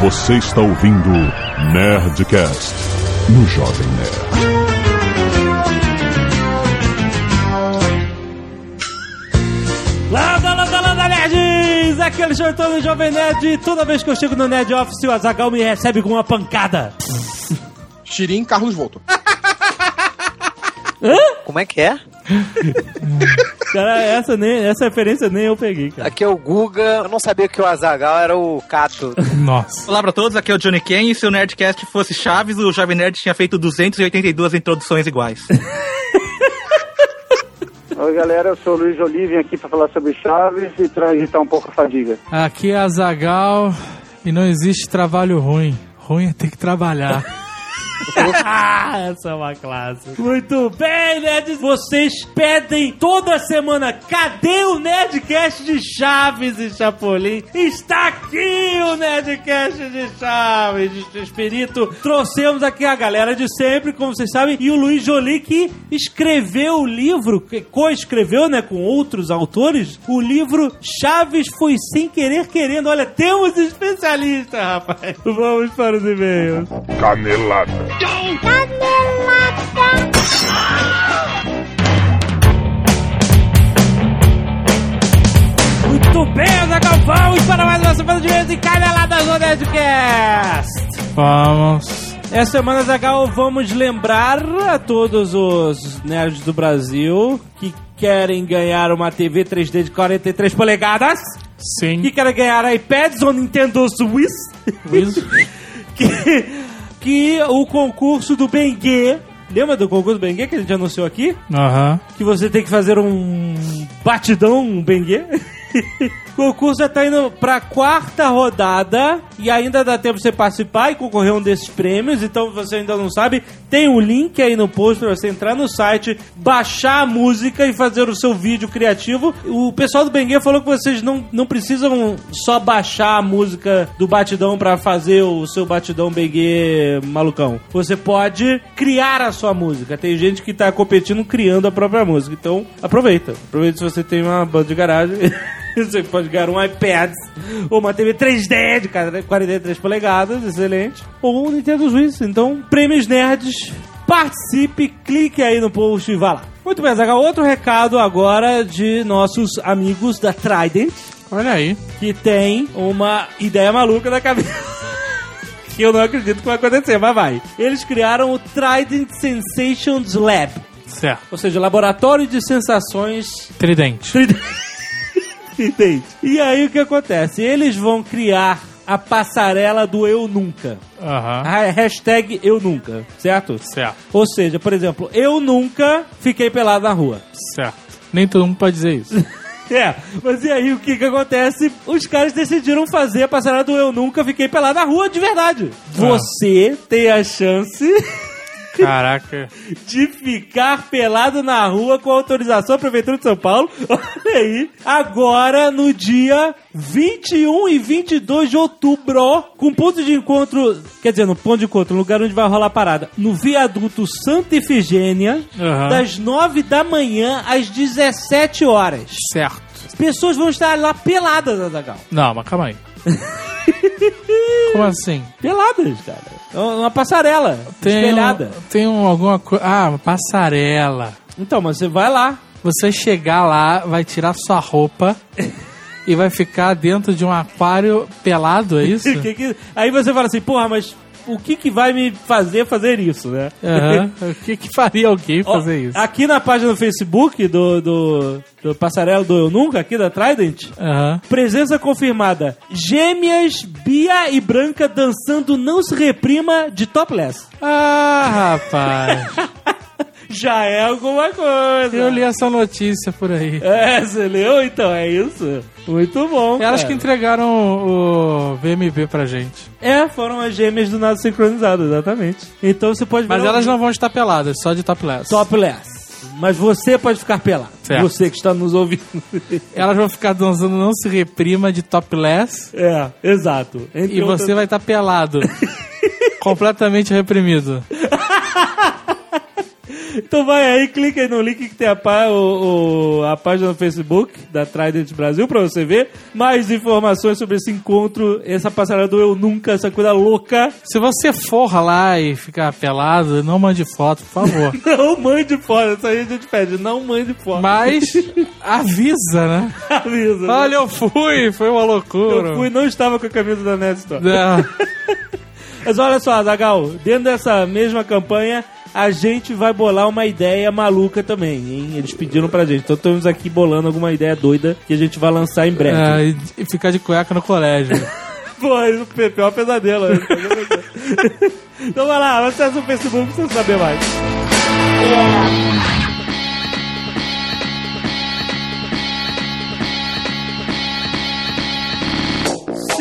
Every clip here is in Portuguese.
Você está ouvindo Nerdcast no Jovem Nerd. Landa, landa, landa, nerds! Aqui é Alexandre Antônio, Jovem Nerd. E toda vez que eu chego no Nerd Office, o Azagal me recebe com uma pancada. Shirin Carlos Volto. Como é que é? Cara, essa, nem, essa referência nem eu peguei, cara. Aqui é o Guga. Eu não sabia que o Azagal era o Cato. Nossa. Olá pra todos, aqui é o Johnny Ken e se o Nerdcast fosse Chaves, o Jovem Nerd tinha feito 282 introduções iguais. Oi galera, eu sou o Luiz Olivian aqui para falar sobre Chaves e para agitar um pouco a fadiga. Aqui é Azagal e não existe trabalho ruim. Ruim é ter que trabalhar. Essa é uma classe. Muito bem, nerds. Vocês pedem toda semana, cadê o Nerdcast de Chaves e Chapolin? Está aqui o Nerdcast de Chaves de Espírito. Trouxemos aqui a galera de sempre, como vocês sabem, e o Luiz Jolie que escreveu o livro, que co-escreveu, né, com outros autores, o livro Chaves foi sem querer querendo. Olha, temos especialista, rapaz. Vamos para os e-mails. Canelada. Muito bem, Azaghal, vamos para mais uma semana de vez e caneladas no Nerdcast. Vamos. Essa semana, Zagal, vamos lembrar a todos os nerds do Brasil que querem ganhar uma TV 3D de 43 polegadas, Sim. que querem ganhar iPads ou Nintendo Switch, que, que o concurso do Bengue, lembra do concurso do Bengue que a gente anunciou aqui? Aham. que você tem que fazer um batidão, um bengue. concurso já tá indo pra quarta rodada e ainda dá tempo você participar e concorrer a um desses prêmios. Então, você ainda não sabe, tem um link aí no post pra você entrar no site, baixar a música e fazer o seu vídeo criativo. O pessoal do Bengue falou que vocês não, não precisam só baixar a música do batidão pra fazer o seu batidão Bengue malucão. Você pode criar a sua música. Tem gente que tá competindo criando a própria música. Então, aproveita. Aproveita se você tem uma banda de garagem. Você pode ganhar um iPad ou uma TV 3D de 43 polegadas, excelente. Ou um Nintendo Switch. Então, prêmios nerds, participe, clique aí no post e vá lá. Muito bem, Zaga. Outro recado agora de nossos amigos da Trident, Olha aí. que tem uma ideia maluca na cabeça. que eu não acredito que vai acontecer, mas vai. Eles criaram o Trident Sensations Lab. Certo. Ou seja, laboratório de sensações Tridente. Entende? E aí o que acontece? Eles vão criar a passarela do eu nunca. Aham. A hashtag eu nunca, certo? Certo. Ou seja, por exemplo, eu nunca fiquei pelado na rua. Certo. Nem todo mundo pode dizer isso. É, mas e aí o que que acontece? Os caras decidiram fazer a passarela do eu nunca fiquei pelado na rua de verdade. Você tem a chance Caraca. de ficar pelado na rua com autorização da Prefeitura de São Paulo. Olha aí. Agora, no dia 21 e 22 de outubro, com ponto de encontro, quer dizer, no ponto de encontro, no lugar onde vai rolar a parada, no viaduto Santa Efigênia, Aham. das 9 da manhã às 17 horas. Certo. As pessoas vão estar lá peladas, Azagal. Não, mas calma aí. Como assim? Peladas, cara. É Uma passarela, espelhada. Um, tem um, alguma coisa. Ah, uma passarela. Então, mas você vai lá. Você chegar lá, vai tirar sua roupa e vai ficar dentro de um aquário pelado, é isso? Que que- Aí você fala assim, porra, mas o que, que vai me fazer fazer isso, né? O que, que faria alguém Ó, fazer isso? Aqui na página do Facebook do, do, do Passarela do Eu Nunca, aqui da Trident, Aham. presença confirmada. Gêmeas Bia e Branca dançando Não Se Reprima de topless. Ah, rapaz. Já é alguma coisa. Eu li essa notícia por aí. É, você leu? Então, é isso. Muito bom, Elas cara. que entregaram o VMB pra gente. É, foram as gêmeas do nada sincronizado, exatamente. Então você pode ver Mas um- elas não vão estar peladas, só de topless. topless. Mas você pode ficar pelado. Certo. Você que está nos ouvindo. Elas vão ficar dançando Não Se Reprima de topless é, exato. Entre e outras- você vai estar pelado. completamente reprimido. Então vai aí, clica aí no link que tem a, pá- o- o- a página no Facebook da Trident Brasil pra você ver mais informações sobre esse encontro, essa passarela do Eu Nunca, essa coisa louca. Se você for lá e ficar pelado, não mande foto, por favor. Não mande foto, isso aí a gente pede, não mande foto. Mas avisa, né? Avisa. né? Olha, eu fui, foi uma loucura. Eu fui, não estava com a camisa da Nerd Store. Não. Mas olha só, Zagal, dentro dessa mesma campanha, a gente vai bolar uma ideia maluca também, hein? Eles pediram pra gente. Então estamos aqui bolando alguma ideia doida que a gente vai lançar em breve. É, e- e ficar de cueca no colégio. Pô, isso é o pior pesadelo. né? então vai lá, acessa o Facebook pra você saber mais.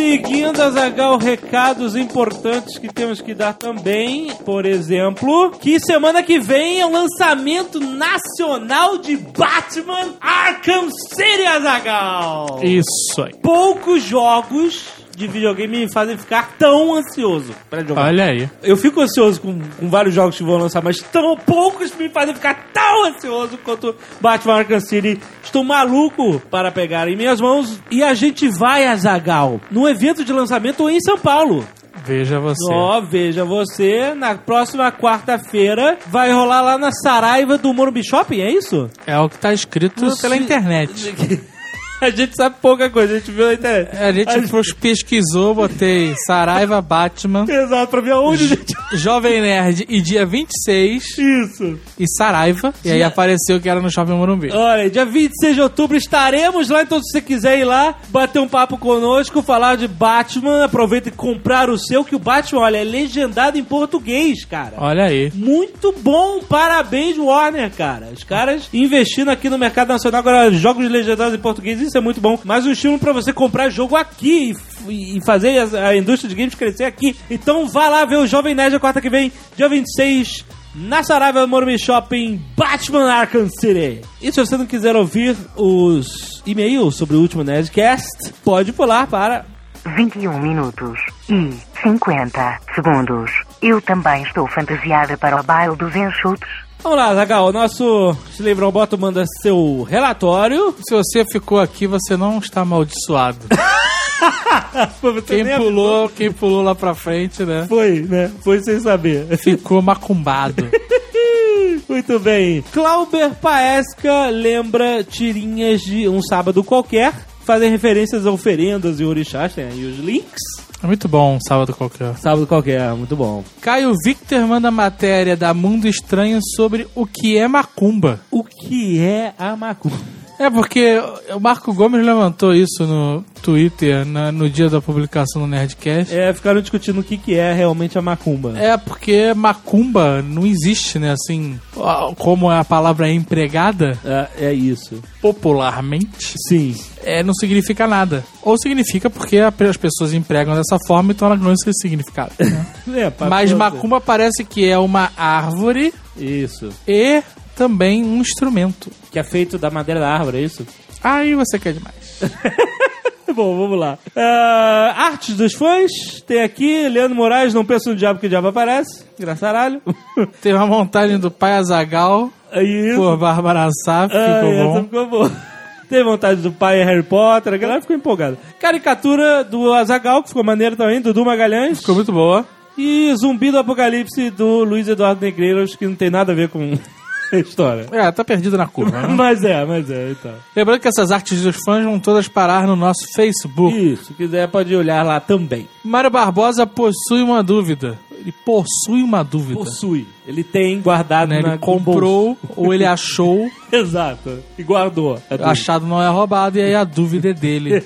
Seguindo a Zagal, recados importantes que temos que dar também. Por exemplo, que semana que vem é o lançamento nacional de Batman Arkham City, Azagal. Isso aí. Poucos jogos de videogame me fazem ficar tão ansioso pra jogar. Olha aí. Eu fico ansioso com, com vários jogos que vão lançar, mas tão poucos me fazem ficar tão ansioso quanto Batman Arkham City. Estou maluco para pegar em minhas mãos e a gente vai a Zagal no evento de lançamento em São Paulo. Veja você. Ó, veja você, na próxima quarta-feira vai rolar lá na Saraiva do Morumbi Shopping, é isso? É o que tá escrito pela internet. A gente sabe pouca coisa, a gente viu na internet. A gente pros- pesquisou, botei Saraiva Batman, Exato, pra ver aonde a gente... Jovem Nerd e dia 26 Isso. e Saraiva. E aí Dia- apareceu que era no Shopping Morumbi. Olha, dia 26 de outubro estaremos lá, então se você quiser ir lá, bater um papo conosco, falar de Batman, aproveita e comprar o seu, que o Batman, olha, é legendado em português, cara. Olha aí. Muito bom, parabéns Warner, cara. Os caras investindo aqui no mercado nacional agora jogos legendados em português, isso é muito bom. Mas um estímulo pra você comprar jogo aqui e, e fazer a, a indústria de games crescer aqui. Então vá lá ver o Jovem Nerd a quarta que vem, dia 26, na Saraiva Morumbi Shopping, Batman Arkham City. E se você não quiser ouvir os e-mails sobre o último Nerdcast, pode pular para 21 minutos e 50 segundos. Eu também estou fantasiada para o baile dos enxutos. Vamos lá, Zagal, o nosso Slave Roboto manda seu relatório. Se você ficou aqui, você não está amaldiçoado. Pô, Quem pulou, quem pulou lá pra frente, né? Foi, né? Foi sem saber. Ficou macumbado. Muito bem. Clauber Paesca lembra tirinhas de um sábado qualquer. Fazem referências a oferendas e orixás, tem aí os links. É muito bom sábado qualquer. Sábado qualquer, muito bom. Caio Victor manda matéria da Mundo Estranho sobre o que é macumba. O que é a macumba? É porque o Marco Gomes levantou isso no Twitter na- no dia da publicação do Nerdcast. É, ficaram discutindo o que, que é realmente a macumba. É porque macumba não existe, né? Assim, como a palavra é empregada É, é isso. popularmente, Sim. é, não significa nada. Ou significa porque as pessoas empregam dessa forma, então ela ganhou esse significado. né? É, Mas macumba parece que é uma árvore Isso. e também um instrumento. Que é feito da madeira da árvore, é isso? Aí você quer demais. Bom, vamos lá. Ah, artes dos fãs. Tem aqui, Leandro Moraes, não pensa no diabo que o diabo aparece. Engraçaralho. Tem uma montagem do pai Azagal isso. por Bárbara Saf, Ah, ficou bom. ficou boa. Tem vontade do pai é Harry Potter, a galera ficou empolgada. Caricatura do Azagal, que ficou maneiro também, Dudu Magalhães. Ficou muito boa. E Zumbi do Apocalipse do Luiz Eduardo Negreiros, que não tem nada a ver com história. É, tá perdido na curva. né? Mas é, mas é, então. Lembrando que essas artes dos fãs vão todas parar no nosso Facebook. Isso, se quiser pode olhar lá também. Mário Barbosa possui uma dúvida. Ele possui uma dúvida. Possui. Ele tem guardado Né? Ele comprou ou ele achou, Exato. E guardou. achado não é roubado, e aí a dúvida é dele.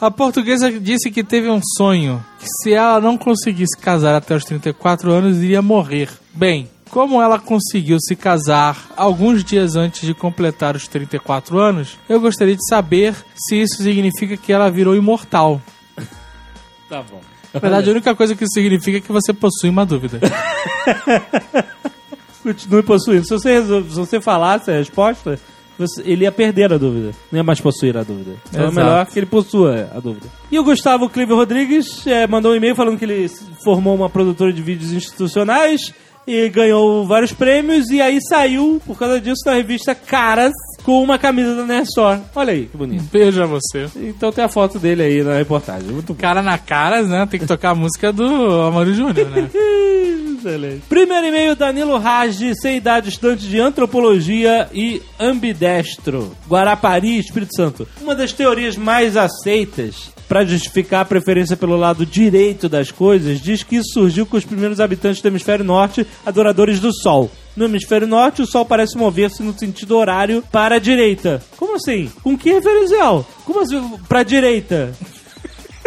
A portuguesa disse que teve um sonho, que se ela não conseguisse casar até os 34 anos, iria morrer. Bem, como ela conseguiu se casar alguns dias antes de completar os 34 anos, eu gostaria de saber se isso significa que ela virou imortal. Tá bom. Na verdade, a única coisa que isso significa é que você possui uma dúvida. Continue possuindo. Se você, se você falasse a resposta, você- ele ia perder a dúvida. Não ia mais possuir a dúvida. Então Exato. é melhor que ele possua a dúvida. E o Gustavo Clive Rodrigues eh, mandou um e-mail falando que ele formou uma produtora de vídeos institucionais. E ganhou vários prêmios e aí saiu, por causa disso, na revista Caras com uma camisa da Nerd Store. Olha aí, que bonito. Beijo a você. Então tem a foto dele aí na reportagem. Muito bom. Cara na cara, né? Tem que tocar a música do Amaro Júnior, né? Excelente. Primeiro e-mail, Danilo Raj, sem idade, estudante de antropologia e ambidestro. Guarapari, Espírito Santo. Uma das teorias mais aceitas para justificar a preferência pelo lado direito das coisas, diz que isso surgiu com os primeiros habitantes do hemisfério norte, adoradores do Sol. No hemisfério norte, o Sol parece mover-se no sentido horário para a direita. Como assim? Com que referencial? Como assim para a direita?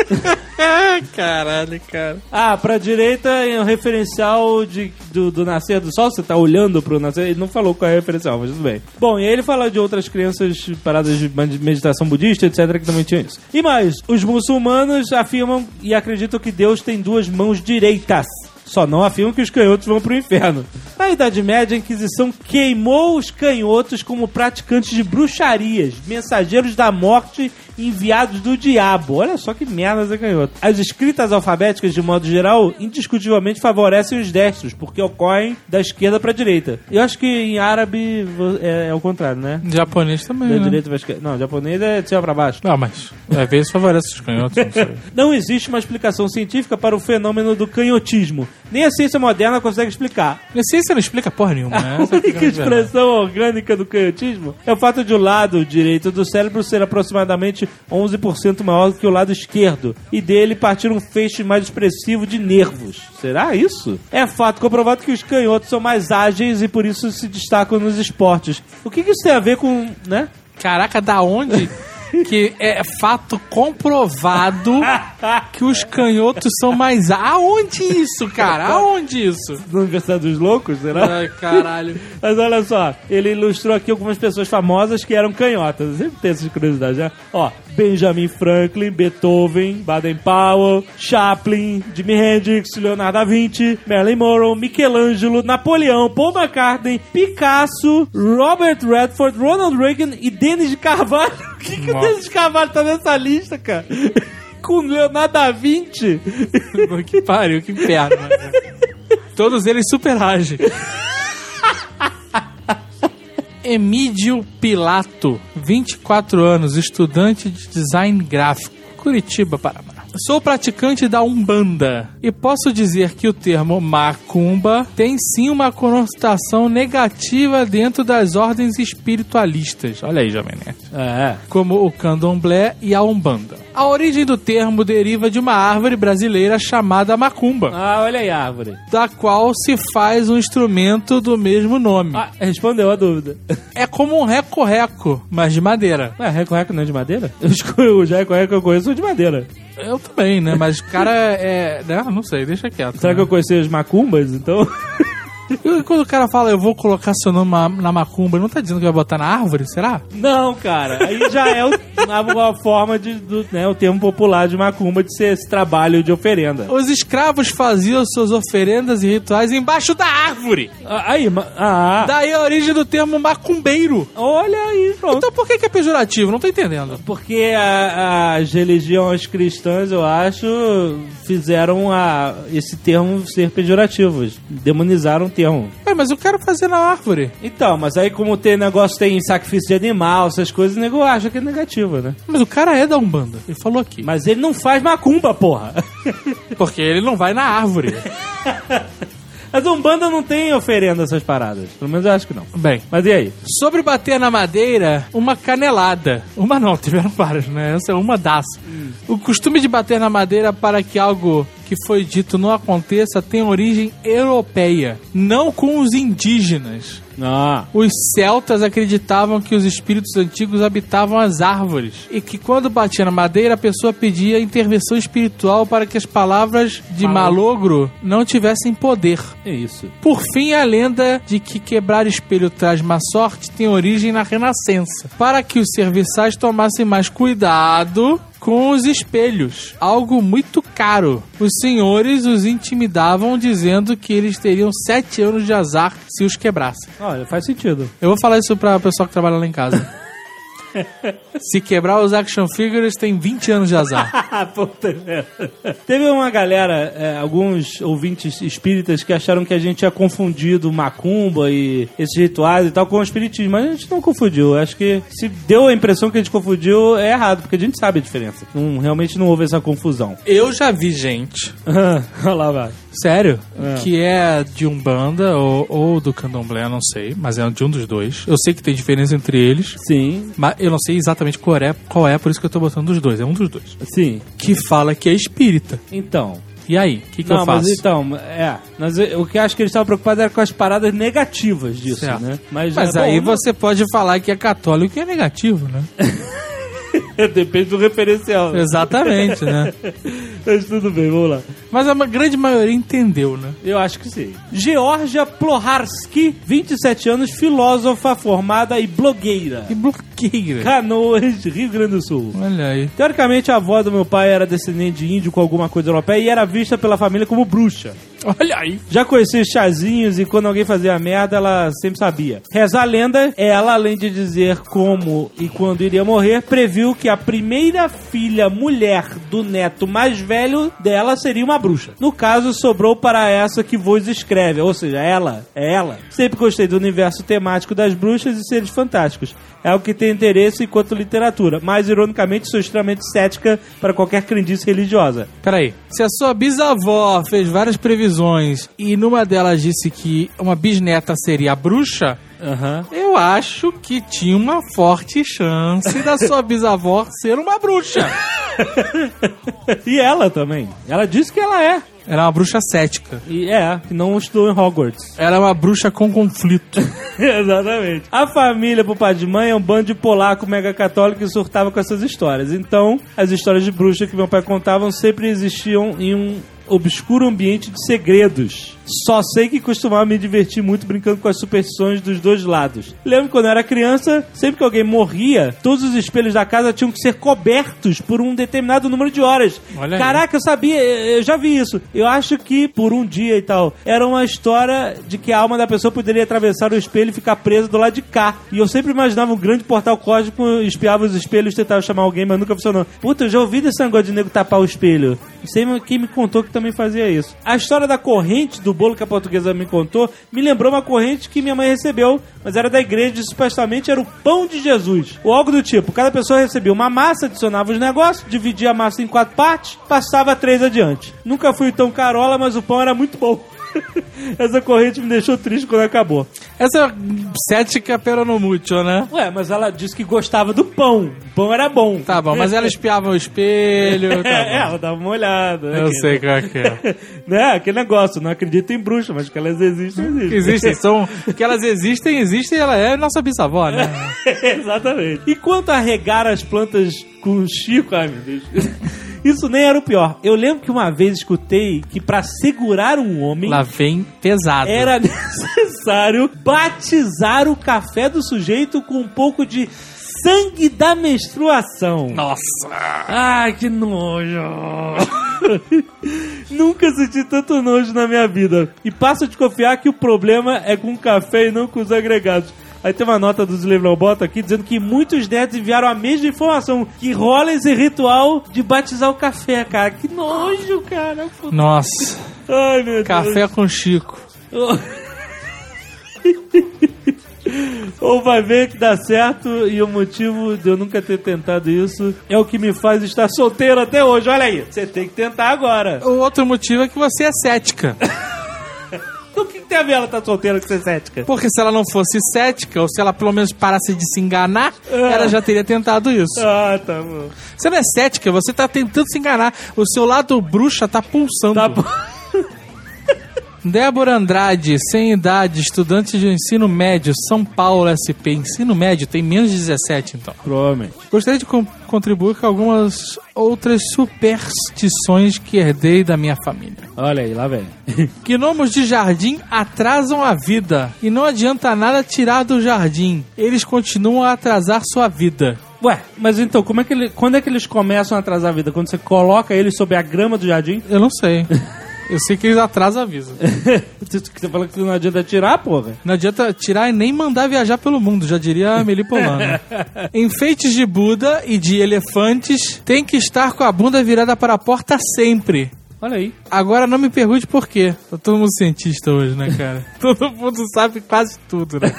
Caralho, cara. Ah, pra direita é o referencial de, do, do nascer do sol. Você tá olhando pro nascer. Ele não falou qual é o referencial, mas tudo bem. Bom, e aí ele fala de outras crenças, paradas de meditação budista, etc., que também tinha isso. E mais, os muçulmanos afirmam e acreditam que Deus tem duas mãos direitas. Só não afirmam que os canhotos vão pro inferno. Na Idade Média, a Inquisição queimou os canhotos como praticantes de bruxarias, mensageiros da morte enviados do diabo. Olha só que merda esse canhoto. As escritas alfabéticas, de modo geral, indiscutivelmente favorecem os destros, porque ocorrem da esquerda pra direita. Eu acho que em árabe é, é o contrário, né? Japonês também, Da né? direita pra esquerda. Não, japonês é de cima pra baixo. Não, mas às vezes favorece os canhotos, não sei. Não existe uma explicação científica para o fenômeno do canhotismo. Nem a ciência moderna consegue explicar. A ciência não explica porra nenhuma, né? A é única expressão orgânica do canhotismo é o fato de o lado direito do cérebro ser aproximadamente 11% maior do que o lado esquerdo e dele partir um feixe mais expressivo de nervos. Será isso? É fato comprovado que os canhotos são mais ágeis e por isso se destacam nos esportes. O que, que isso tem a ver com, né? Caraca, da onde que é fato comprovado que os canhotos são mais... Aonde isso, cara? Aonde isso? Na Universidade dos Loucos, será? Ai, caralho. Mas olha só, ele ilustrou aqui algumas pessoas famosas que eram canhotas. Eu sempre tenho essas curiosidades, né? Ó, Benjamin Franklin, Beethoven, Baden-Powell, Chaplin, Jimi Hendrix, Leonardo da Vinci, Marilyn Monroe, Michelangelo, Napoleão, Paul McCartney, Picasso, Robert Redford, Ronald Reagan e Denis de Carvalho. Que, que o. Denis de Carvalho tá nessa lista, cara? Com Leonardo da Vinci? que pariu, que inferno. né? Todos eles super agem. Emídio Pilato, 24 anos, estudante de design gráfico, Curitiba, Paraná. Sou praticante da Umbanda e posso dizer que o termo macumba tem sim uma conotação negativa dentro das ordens espiritualistas. Olha aí, Jovem Nerd É. como o candomblé e a umbanda. A origem do termo deriva de uma árvore brasileira chamada macumba, Ah, olha aí a árvore. da qual se faz um instrumento do mesmo nome. Ah, respondeu a dúvida. É como um reco-reco, mas de madeira. Ué, reco-reco não é de madeira? Os reco-reco que eu conheço são de madeira. Eu também, né? Mas o cara é... né? Não sei, deixa quieto. Será né? que eu conheci os macumbas, então? E quando o cara fala, eu vou colocar seu nome na- macumba, não tá dizendo que vai botar na árvore, será? Não, cara. Aí já é o, a forma de, do, né, o termo popular de macumba de ser esse trabalho de oferenda. Os escravos faziam suas oferendas e rituais embaixo da árvore. Ah, Aí, ah, Daí a origem do termo macumbeiro. olha aí, pronto. Então por que, que é pejorativo? Não tô entendendo. Porque a- as religiões cristãs, eu acho, fizeram a, esse termo ser pejorativo. Demonizaram o termo. É, mas eu quero fazer na árvore. Então, mas aí como tem negócio, tem sacrifício de animal, essas coisas, o nego acha que é negativo, né? Mas o cara é da Umbanda. Ele falou aqui. Mas ele não faz macumba, porra. Porque ele não vai na árvore. Mas a Umbanda não tem oferenda essas paradas. Pelo menos eu acho que não. Bem, Mas e aí? sobre bater na madeira, uma canelada. Uma não, tiveram várias, né? Essa é uma das. O costume de bater na madeira para que algo que foi dito não aconteça tem origem europeia, não com os indígenas. Ah. Os celtas acreditavam que os espíritos antigos habitavam as árvores e que quando batia na madeira a pessoa pedia intervenção espiritual para que as palavras de malogro não tivessem poder. É isso. Por fim, a lenda de que quebrar espelho traz má sorte tem origem na Renascença, para que os serviçais tomassem mais cuidado com os espelhos, algo muito caro. Os senhores os intimidavam dizendo que eles teriam sete anos de azar se os quebrassem. Olha, faz sentido. Eu vou falar isso pra pessoal que trabalha lá em casa. Se quebrar os action figures, tem 20 anos de azar. Ah, puta merda. Teve uma galera, é, alguns ouvintes espíritas que acharam que a gente tinha confundido macumba e esses rituais e tal com o espiritismo, mas a gente não confundiu. Acho que se deu a impressão que a gente confundiu, é errado, porque a gente sabe a diferença. Não, realmente não houve essa confusão. Eu já vi gente, Olha lá, vai. Sério, É. que é de Umbanda ou, ou do Candomblé, não sei, mas é de um dos dois. Eu sei que tem diferença entre eles, Sim, mas eu não sei exatamente qual é, qual é por isso que eu tô botando os dois. É um dos dois. sim. Que fala que é espírita. Então. E aí, o que, que não, eu faço? mas então, é. Mas o que eu acho que eles estavam preocupados era com as paradas negativas disso, Certo. né? Mas, Mas é, aí bom, você pode falar que é católico e é negativo, né? Depende do referencial. né? Exatamente, né? Mas tudo bem, vamos lá. Mas a grande maioria entendeu, né? Eu acho que sim. Georgia Ploharski, 27 anos, filósofa formada e blogueira. Que bloqueira. Canoas, Rio Grande do Sul. Olha aí. Teoricamente, a avó do meu pai era descendente de índio com alguma coisa europeia e era vista pela família como bruxa. Olha aí. Já conhecia os chazinhos e quando alguém fazia merda, ela sempre sabia. Reza a lenda, ela, além de dizer como e quando iria morrer, previu que a primeira filha mulher do neto mais velho dela seria uma bruxa. No caso, sobrou para essa que vos escreve, ou seja, ela, é ela. Sempre gostei do universo temático das bruxas e seres fantásticos. É o que tem interesse enquanto literatura, mas ironicamente sou extremamente cética para qualquer crendice religiosa. Peraí. Se a sua bisavó fez várias previsões e numa delas disse que uma bisneta seria a bruxa, Aham. eu acho que tinha uma forte chance da sua bisavó ser uma bruxa. e ela também. Ela disse que ela é. Era uma bruxa cética. E é, que não estudou em Hogwarts. Era uma bruxa com conflito. Exatamente. A família, por pai de mãe, é um bando de polaco mega católico que surtava com essas histórias. Então, as histórias de bruxa que meu pai contavam sempre existiam em um obscuro ambiente de segredos. Só sei que costumava me divertir muito brincando com as superstições dos dois lados. Lembro que quando eu era criança, sempre que alguém morria, todos os espelhos da casa tinham que ser cobertos por um determinado número de horas. Olha aí. Caraca, eu sabia, eu já vi isso. Eu acho que por um dia e tal, era uma história de que a alma da pessoa poderia atravessar o espelho e ficar presa do lado de cá. E eu sempre imaginava um grande portal cósmico, espiava os espelhos, tentava chamar alguém, mas nunca funcionou. Puta, eu já ouvi desse negócio de nego tapar o espelho. Não sei quem me contou que também fazia isso. A história da corrente do bolo que a portuguesa me contou me lembrou uma corrente que minha mãe recebeu, mas era da igreja e supostamente era o pão de Jesus. Ou algo do tipo. Cada pessoa recebia uma massa, adicionava os negócios, dividia a massa em quatro partes, passava três adiante. Nunca fui tão carola, mas o pão era muito bom. Essa corrente me deixou triste quando acabou. Essa cética pero no mucho, né? Ué, mas ela disse que gostava do pão. O pão era bom. Tá bom, mas ela espiava o espelho. Tá É, ela dava uma olhada. né? Eu sei qual é que é. né? Aquele negócio, não acredito em bruxa, mas que elas existem, existem. Existem, são. Que elas existem, existem ela é nossa bisavó, né? Exatamente. E quanto a regar as plantas com Chico, ai meu Deus. Isso nem era o pior. Eu lembro que uma vez escutei que pra segurar um homem Lá vem pesado. era necessário batizar o café do sujeito com um pouco de sangue da menstruação. Nossa! Ai, que nojo! Nunca senti tanto nojo na minha vida. E passo a te confiar que o problema é com o café e não com os agregados. Aí tem uma nota do Slave Bota aqui dizendo que muitos netos enviaram a mesma informação, que rola esse ritual de batizar o café, cara. Que nojo, cara. Nossa! Ai, meu Deus. Café com Chico. Ou vai ver que dá certo e o motivo de eu nunca ter tentado isso é o que me faz estar solteiro até hoje. Olha aí, você tem que tentar agora. O outro motivo é que você é cética. O que, que tem a ver ela estar solteira com ser cética? Porque se ela não fosse cética, ou se ela pelo menos parasse de se enganar, ela já teria tentado isso. Ah, tá bom. Você não é cética, você tá tentando se enganar. O seu lado bruxa tá pulsando. Tá bom. Débora Andrade, sem idade, estudante de ensino médio, São Paulo, SP. Ensino médio, tem menos de 17, então. Provavelmente. Gostaria de con- contribuir com algumas outras superstições que herdei da minha família. Olha aí, lá vem. Gnomos de jardim atrasam a vida. E não adianta nada tirar do jardim. Eles continuam a atrasar sua vida. Ué, mas então, como é que ele, quando é que eles começam a atrasar a vida? Quando você coloca eles sob a grama do jardim? Eu não sei. Eu sei que eles atrasam aviso. Você falou que não adianta tirar, porra. Não adianta tirar e nem mandar viajar pelo mundo, já diria a Meli Polano. Enfeites de Buda e de elefantes têm que estar com a bunda virada para a porta sempre. Olha aí. Agora não me pergunte por quê. Tá todo mundo cientista hoje, né, cara? todo mundo sabe quase tudo, né?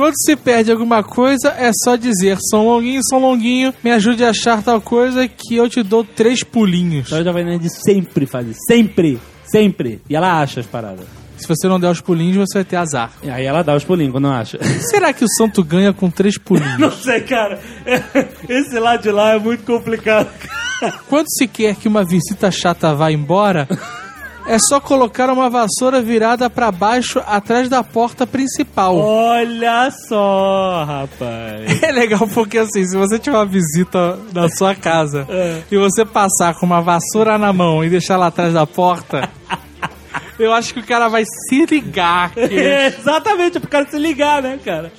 Quando se perde alguma coisa, é só dizer São Longuinho, São Longuinho, me ajude a achar tal coisa que eu te dou três pulinhos. Então a Jovem Nerd sempre faz isso. Sempre. Sempre. E ela acha as paradas. Se você não der os pulinhos, você vai ter azar. E aí ela dá os pulinhos quando não acha. Será que o santo ganha com três pulinhos? Não sei, cara. Esse lá de lá é muito complicado. Quando se quer que uma visita chata vá embora, é só colocar uma vassoura virada para baixo atrás da porta principal. Olha só, rapaz. É legal porque assim, se você tiver uma visita na sua casa e você passar com uma vassoura na mão e deixar lá atrás da porta, eu acho que o cara vai se ligar. que- É, exatamente, é pro cara se ligar, né, cara?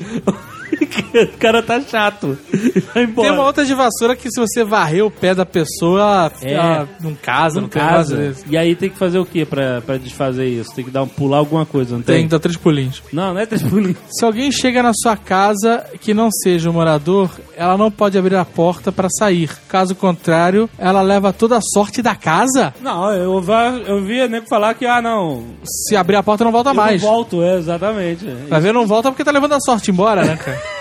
o cara tá chato. Vai embora. Tem uma outra de vassoura que se você varrer o pé da pessoa, É. ela não casa, não, Não casa. desse. E aí tem que fazer o que pra, pra desfazer isso? Tem que dar um pular alguma coisa, não tem? Tem, dá três pulinhos. Não, não é três pulinhos. Se alguém chega na sua casa que não seja um morador, ela não pode abrir a porta para sair. Caso contrário, ela leva toda a sorte da casa. Não, eu, eu vi nego falar que, ah, não. Se abrir a porta, não volta eu mais. não volto, é, exatamente. Vai ver, não volta porque tá levando a sorte embora, né, cara?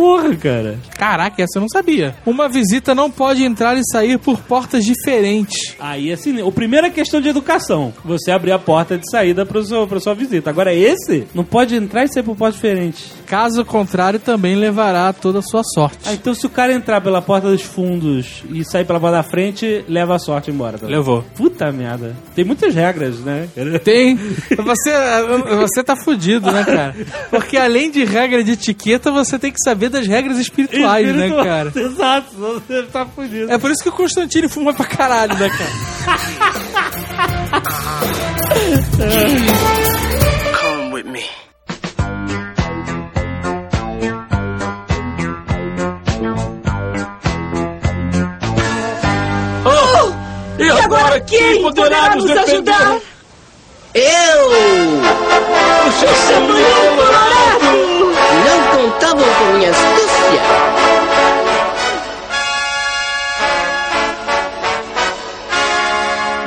Porra, cara. Caraca, essa eu não sabia. Uma visita não pode entrar e sair por portas diferentes. Aí, assim, o primeiro é questão de educação. Você abrir a porta de saída pro seu, pra sua visita. Agora, esse não pode entrar e sair por porta diferente. Caso contrário, também levará toda a sua sorte. Ah, então se o cara entrar pela porta dos fundos e sair pela porta da frente, leva a sorte embora. Tá? Levou. Puta merda. Tem muitas regras, né? Tem. Você, você tá fudido, né, cara? Porque além de regra de etiqueta, você tem que saber das regras espirituais, né, Espiritual. cara? Exato, você tá fudido. É por isso que o Constantino fuma pra caralho, né, cara? Come with me. E agora quem poderá nos ajudar? Eu! O Chapolin Colorado! Não contavam com minha astúcia!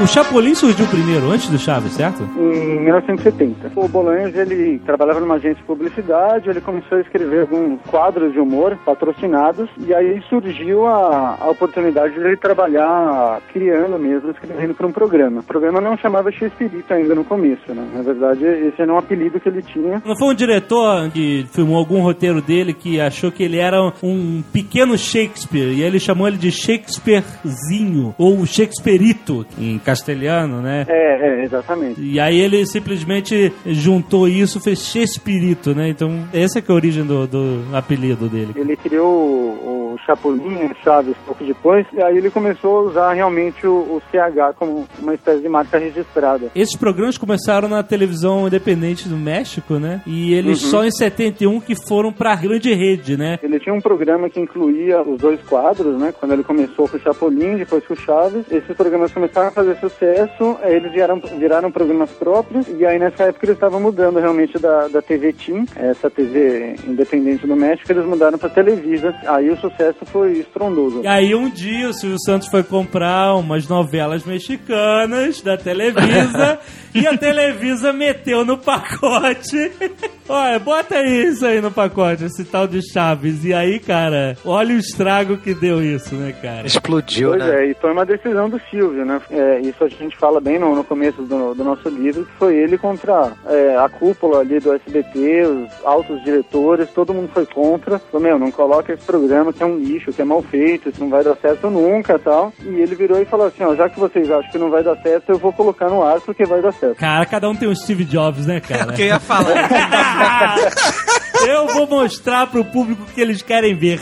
O Chapolin surgiu primeiro, antes do Chaves, certo? Em 1970. O Bolanhos, ele trabalhava numa agência de publicidade, ele começou a escrever alguns quadros de humor patrocinados, e aí surgiu a, a oportunidade de ele trabalhar criando mesmo, escrevendo para um programa. O programa não chamava X-Espírito ainda no começo, né? Na verdade, esse era um apelido que ele tinha. Não foi um diretor que filmou algum roteiro dele que achou que ele era um pequeno Shakespeare e aí ele chamou ele de Shakespearezinho ou Shakespearito em castelhano, né? É, é, exatamente. E aí ele simplesmente juntou isso, fez Shakespearito, né? Então essa é que é a origem do, do apelido dele. Ele criou o, o Chapolin, Chaves, pouco depois, e aí ele começou a usar realmente o, o CH como uma espécie de marca registrada. Esses programas começaram na televisão independente do México, né? E eles Uhum. só em 71 que foram pra grande rede, né? Ele tinha um programa que incluía os dois quadros, né? Quando ele começou com o Chapolin, depois com o Chaves. Esses programas começaram a fazer sucesso, aí eles viraram, viraram programas próprios, e aí nessa época eles estavam mudando realmente da, da TV Team, essa TV independente do México, eles mudaram pra Televisa. Aí o sucesso foi estrondoso. E aí um dia o Silvio Santos foi comprar umas novelas mexicanas da Televisa e a Televisa meteu no pacote. Olha, bota isso aí no pacote, esse tal de Chaves. E aí, cara, olha o estrago que deu isso, né, cara? Explodiu, Pois né? é, e foi uma decisão do Silvio, né? É, isso a gente fala bem no, no começo do, do nosso livro, que foi ele contra é, a cúpula ali do SBT, os altos diretores, todo mundo foi contra. Falou, meu, não coloca esse programa que é um lixo, que é mal feito, isso não vai dar certo nunca tal. E ele virou e falou assim, ó, já que vocês acham que não vai dar certo, eu vou colocar no ar porque vai dar certo. Cara, cada um tem um Steve Jobs, né, cara? O que eu ia falar? Eu vou mostrar pro público o que eles querem ver.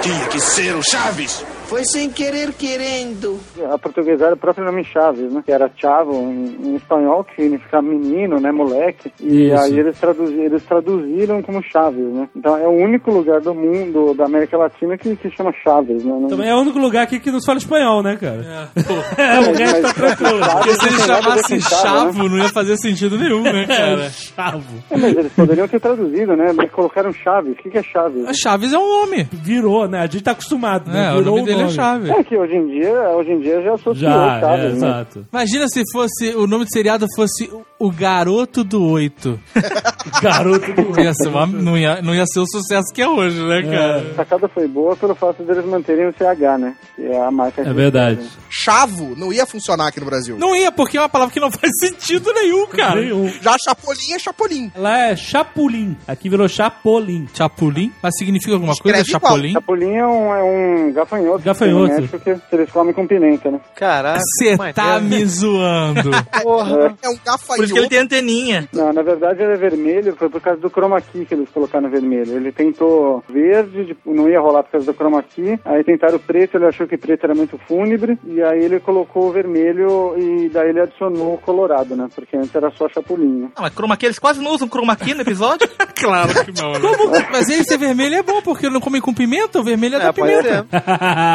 Tinha que ser o Chaves. Foi sem querer querendo. A portuguesada o próprio nome Chaves, né? Que era Chavo em, em espanhol, que significa menino, né? Moleque. E Isso. aí eles, traduzi- eles traduziram como Chaves, né? Então é o único lugar do mundo, da América Latina, que se chama Chaves, né? Também é o único lugar aqui que não se fala espanhol, né, cara? É, o Mas- resto tá tranquilo. Porque se ele Não tem nada a ver chamasse com chavo, né? não ia fazer sentido nenhum, né, cara? Chavo. É, mas eles poderiam ter traduzido, né? Mas colocaram Chaves. O que, que é Chaves? A Chaves é um nome. Virou, né? A gente tá acostumado, né? É, o Virou nome dele é Chaves. É que hoje em dia, hoje em dia já associou Já, Chaves, é, né? exato. Imagina se fosse o nome do seriado fosse O Garoto do Oito. Garoto do Ia uma- não, ia, não ia ser o sucesso que é hoje, né, cara? A sacada foi boa pelo fato deles manterem o CH, né? Que é a marca. É verdade. Chavo não ia funcionar aqui no Brasil. Não ia, porque é uma palavra que não faz sentido nenhum, cara. Nenhum. Já Chapolin é Chapolin. Lá é Chapulim. Aqui virou Chapolin. Chapulim? Mas significa alguma coisa, Escreve igual. Chapolin? Chapulim é um, é um gafanhoto. Gafanhoto. Tem no México que eles comem com pimenta, né? Caraca. Você tá maneiro. me zoando. Porra. É um Por isso que ele gafanhoto. tem anteninha. Não, na verdade ele é vermelho, foi por causa do chroma key que eles colocaram vermelho. Ele tentou verde, tipo, não ia rolar por causa do chroma key. Aí tentaram preto, ele achou que preto era muito fúnebre. E aí ele colocou o vermelho e daí ele adicionou o colorado, né? Porque antes era só chapulinho. Ah, mas chroma key, eles quase não usam chroma key no episódio. claro que não, né? Mas ele ser vermelho é bom, porque ele não come com pimenta, o vermelho é, da É, pode pimenta.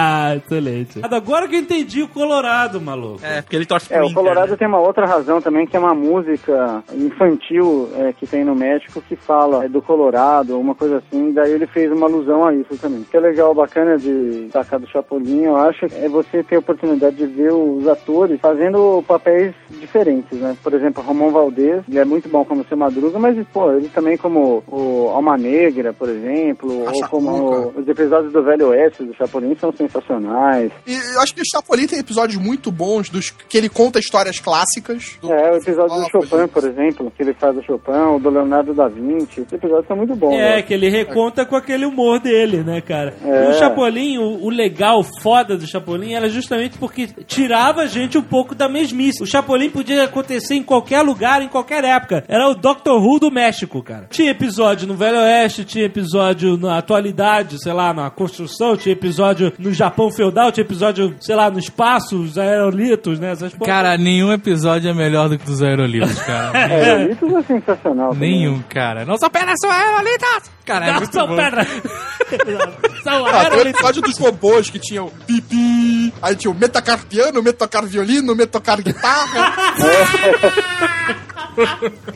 ser. Excelente. Agora que eu entendi o Colorado, maluco. É, porque ele torce pro É, o Colorado né? tem uma outra razão também, que é uma música infantil é, que tem no México que fala é, do Colorado, uma coisa assim, daí ele fez uma alusão a isso também. O que é legal, bacana de sacar do Chapolin, eu acho, é você ter a oportunidade de ver os atores fazendo papéis diferentes, né? Por exemplo, Ramon Valdez, ele é muito bom como seu Madruga, mas, pô, ele também como o Alma Negra, por exemplo, A ou como Chacuca. os episódios do Velho Oeste do Chapolin são sensacionais. E eu acho que o Chapolin tem episódios muito bons dos que ele conta histórias clássicas. Do... É, o episódio do Chopin, por exemplo, que ele faz o Chopin, o do Leonardo da Vinci. Esses episódios são muito bons. É, né? que ele reconta com aquele humor dele, né, cara? É. E o Chapolin, o, o legal, foda do Chapolin, era justamente porque tirava a gente um pouco da mesmice. O Chapolin podia acontecer em qualquer lugar, em qualquer época. Era o Doctor Who do México, cara. Tinha episódio no Velho Oeste, tinha episódio na atualidade, sei lá, na construção, tinha episódio no Japão feudal, tinha episódio, sei lá, no espaço, os aerolitos, né? Essas. Cara, nenhum episódio é melhor do que dos aerolitos, cara. É, isso é sensacional. também. nenhum, cara. Não são apenas são aerolitos! Cara, é Não, são bom. pedra. são Ah, tem o aerolitos. episódio dos robôs que tinha o pipi, aí tinha o metacar piano, metacar violino, metacar guitarra.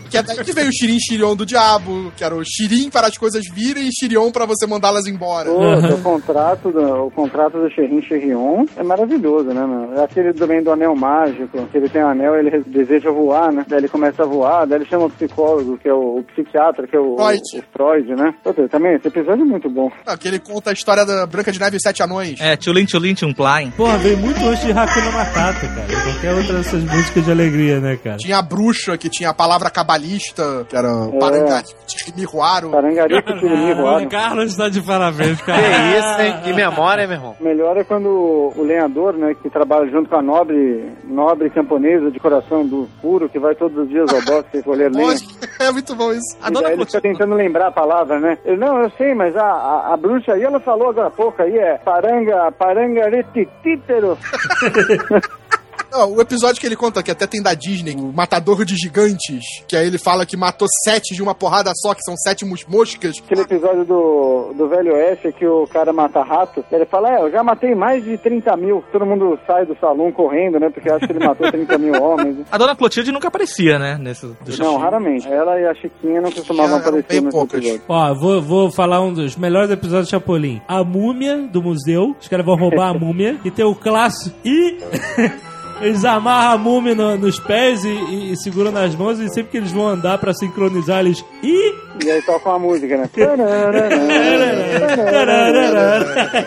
que é daí que veio o Shirin Shirion do diabo, que era o Shirin para as coisas virem e Shirion para você mandá-las embora. Pô, o contrato do, o contrato do Xerrin Xerrion é maravilhoso, né, mano? É aquele também do anel mágico, que ele tem um anel, ele deseja voar, né? Daí ele começa a voar, daí ele chama o psicólogo, que é o, o psiquiatra, que é o Freud. o, o Freud, né? Puta, também, esse episódio é muito bom. Ah, que ele conta a história da Branca de Neve e Sete Anões. É, Tchulin Tchulin Tchumplain. Porra, veio muito antes de Hakuna Matata, cara. Qualquer outra dessas músicas de alegria, né, cara? Tinha a bruxa, que tinha a palavra cabalista, que era É. Parangari, Miruaro. Parangarico Tirimi O voaram. Carlos tá de parabéns, Que cara. isso, hein? Que memória, meu irmão? Melhor é quando o lenhador, né, que trabalha junto com a nobre, nobre camponesa de coração do puro, que vai todos os dias ao bosque colher lenha. É muito bom isso. A E dona ele fica tentando lembrar a palavra, né? Ele, não, eu sei, mas a, a, a bruxa aí, ela falou agora há pouco aí, é paranga, parangaretitítero. Não, o episódio que ele conta, que até tem da Disney, o Matador de Gigantes, que aí ele fala que matou sete de uma porrada só, que são sete mos- moscas. Aquele episódio do, do Velho Oeste que o cara mata rato, ele fala, é, eu já matei mais de 30 mil. Todo mundo sai do salão correndo, né? Porque acha que ele matou 30 mil homens. A dona Clotilde nunca aparecia, né? Nesse, do Não, raramente. Ela e a Chiquinha não costumavam aparecer nesse poucas. episódio. Ó, vou, vou falar um dos melhores episódios de Chapolin. A múmia do museu. Os caras vão roubar a múmia. E tem o clássico. E. Eles amarram a múmia no- nos pés e, e- e seguram nas mãos. E sempre que eles vão andar pra sincronizar, eles. E. E aí toca uma música, né?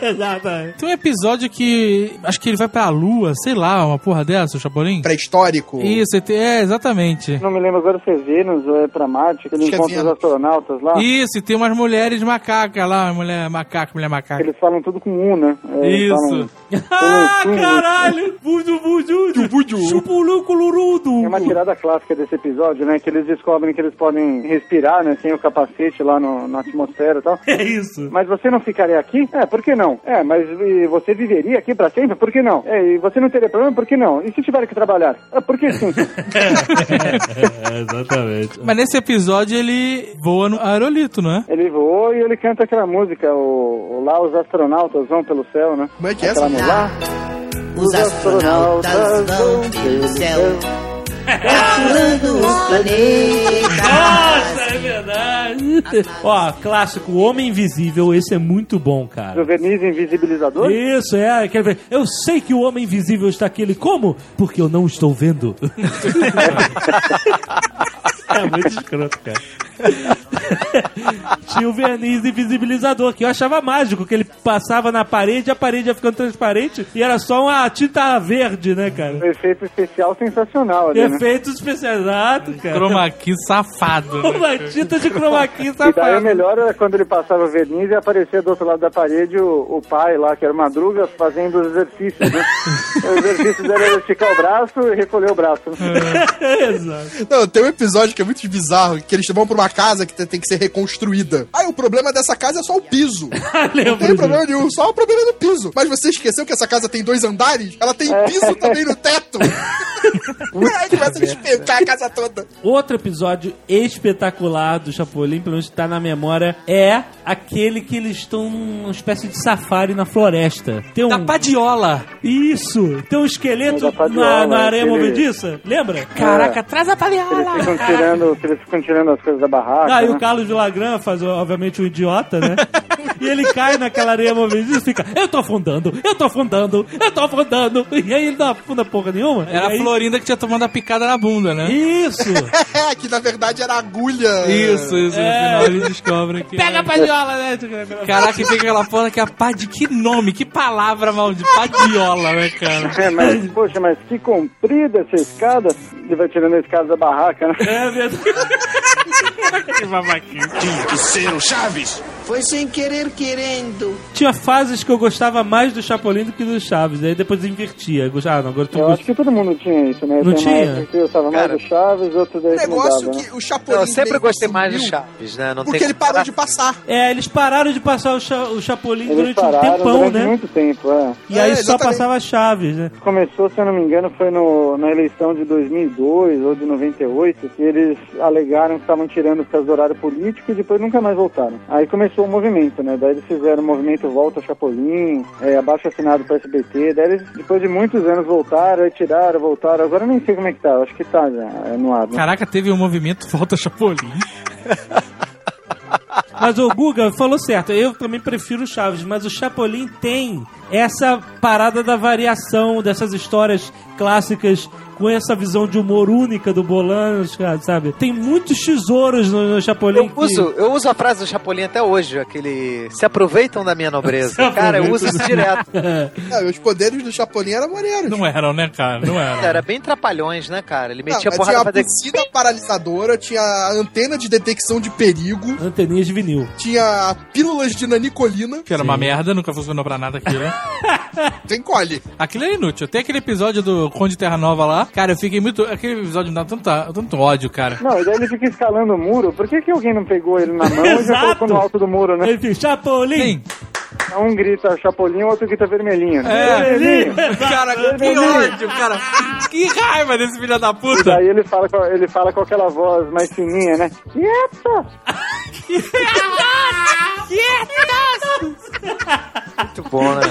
Exatamente. Tem um episódio que. Acho que ele vai pra lua, sei lá, uma porra dessa, o Chapolin. Pré-histórico. Isso, é, exatamente. Não me lembro agora se é Vênus ou é pra Marte, que ele é encontra os astronautas lá. Isso, e tem umas mulheres macacas lá, mulher macaca, mulher macaca. Eles falam tudo com um, né? É, eles Isso. falam- Ah, Tum, tum, caralho! Chupuluculurudo. É uma tirada clássica desse episódio, né? Que eles descobrem que eles podem respirar, né? Sem o capacete lá no, na atmosfera e tal. É isso. Mas você não ficaria aqui? É, por que não? É, mas e você viveria aqui pra sempre? Por que não? É, e você não teria problema? Por que não? E se tiver que trabalhar? É, por que sim? É, exatamente. Mas nesse episódio ele voa no aerolito, não é? ele voa e ele canta aquela música, o, o lá os astronautas vão pelo céu, né? Como é que é Aquela essa? lá. Os astronautas vão pelo céu, calculando os planetas. Nossa, é verdade. Ó, clássico, o Homem Invisível, esse é muito bom, cara. Verniz invisibilizador? Isso, é. Quer ver? Eu sei que o Homem Invisível está aqui. Ele, como? Porque eu não estou vendo. é muito escroto, cara. Tinha o verniz invisibilizador, que eu achava mágico, que ele passava na parede, a parede ia ficando transparente e era só uma tinta verde, né, cara? Um efeito especial sensacional ali, né? Efeitos especiais, exato, cara. Chroma key safado. né? Uma tinta de chroma key E daí o safado. melhor era quando ele passava o verniz e aparecia do outro lado da parede o, o pai lá, que era Madruga, fazendo os exercícios, né? o exercício dele era esticar o braço e recolher o braço. Exato. Não, tem um episódio que é muito bizarro, que eles vão pra uma casa que tem que ser reconstruída. Aí o problema dessa casa é só o piso. Não tem problema nenhum, só o problema do piso. Mas você esqueceu que essa casa tem dois andares? Ela tem piso também no teto. Aí começa a despencar a casa toda. Outro episódio espetacular do Chapolin, pelo menos que tá na memória, é aquele que eles estão numa espécie de safari na floresta. Tem um... Da padiola. Isso! Tem um esqueleto padiola, na, na areia movediça, lembra? Caraca, traz a Eles padiola. ficam tirando, eles ficam tirando as coisas da barraca. Ah, e né? o Carlos Villagrán faz, obviamente, um idiota, né? e ele cai naquela areia movediça e fica, eu tô afundando, eu tô afundando, eu tô afundando. E aí ele não afunda porra nenhuma. Era aí... a Florinda que tinha tomado a picada na bunda, né? Isso! É, que na verdade era agulha. Isso, isso. No É. final eles descobrem que. Pega a padiola, né? Caraca, fica aquela porra que é a pá de que nome, que palavra maldita. Padiola, né, cara? É, mas, poxa, mas que comprida essa escada. Ele vai tirando a escada da barraca, né? É verdade. Que babaquinho. Tinha que ser o Chaves. Foi sem querer querendo. Tinha fases que eu gostava mais do Chapolin do que do Chaves. Aí depois invertia. Eu Ah, não, agora tu Eu gosta. acho que todo mundo tinha isso, né? Não Tem tinha? eu gostava mais Cara, do Chaves, outro daí O negócio mudava, né? que o Chapolin Eu sempre gostei mais do Chaves, né? Não Porque tem ele parou de passar. É, eles pararam de passar o, cha o Chapolin Eles durante um tempão, durante né? muito tempo, é. E aí É, só passava Chaves, né? Começou, se eu não me engano, foi no, na eleição de 2002 ou de 98, que eles alegaram que estavam tirando por causa do horário político e depois nunca mais voltaram. Aí começou o movimento, né? Daí eles fizeram o movimento Volta Chapolin, é, abaixo assinado para SBT. Daí eles, depois de muitos anos, voltaram, tiraram, voltaram. Agora eu nem sei como é que tá, acho que tá já é, no ar. Né? Caraca, teve um movimento Volta Chapolin. Mas o Guga falou certo, eu também prefiro o Chaves, mas o Chapolin tem essa parada da variação dessas histórias clássicas com essa visão de humor única do Bolanos, cara, sabe? Tem muitos tesouros no, no Chapolin. Eu que- uso, eu uso a frase do Chapolin até hoje, aquele se aproveitam da minha nobreza. Cara, eu uso isso direto. É, os poderes do Chapolin eram maneiros. Não eram, né, cara? Não eram. Era bem trapalhões, né, cara? Ele Não, metia mas porrada tinha pra a fazer. buzina paralisadora, tinha a antena de detecção de perigo, Anteninhas de vinil. tinha pílulas de nanicolina. Que era uma merda, nunca funcionou pra nada aquilo. Tem colhe. Aquilo é inútil. Tem aquele episódio do Conde Terra Nova lá. Cara, eu fiquei muito. Aquele episódio me dá tanto, tanto ódio, cara. Não, e daí ele fica escalando o muro. Por que, que alguém não pegou ele na mão e já Exato. colocou no alto do muro, né? Ele fica, Chapolin! Sim. Um grita chapolinho, o outro grita vermelhinho. né? É, Vermelhinho. cara, que ódio, cara. Que raiva desse filho da E puta. daí ele fala, com, ele fala com aquela voz mais fininha, né? Quieto! Muito bom, né?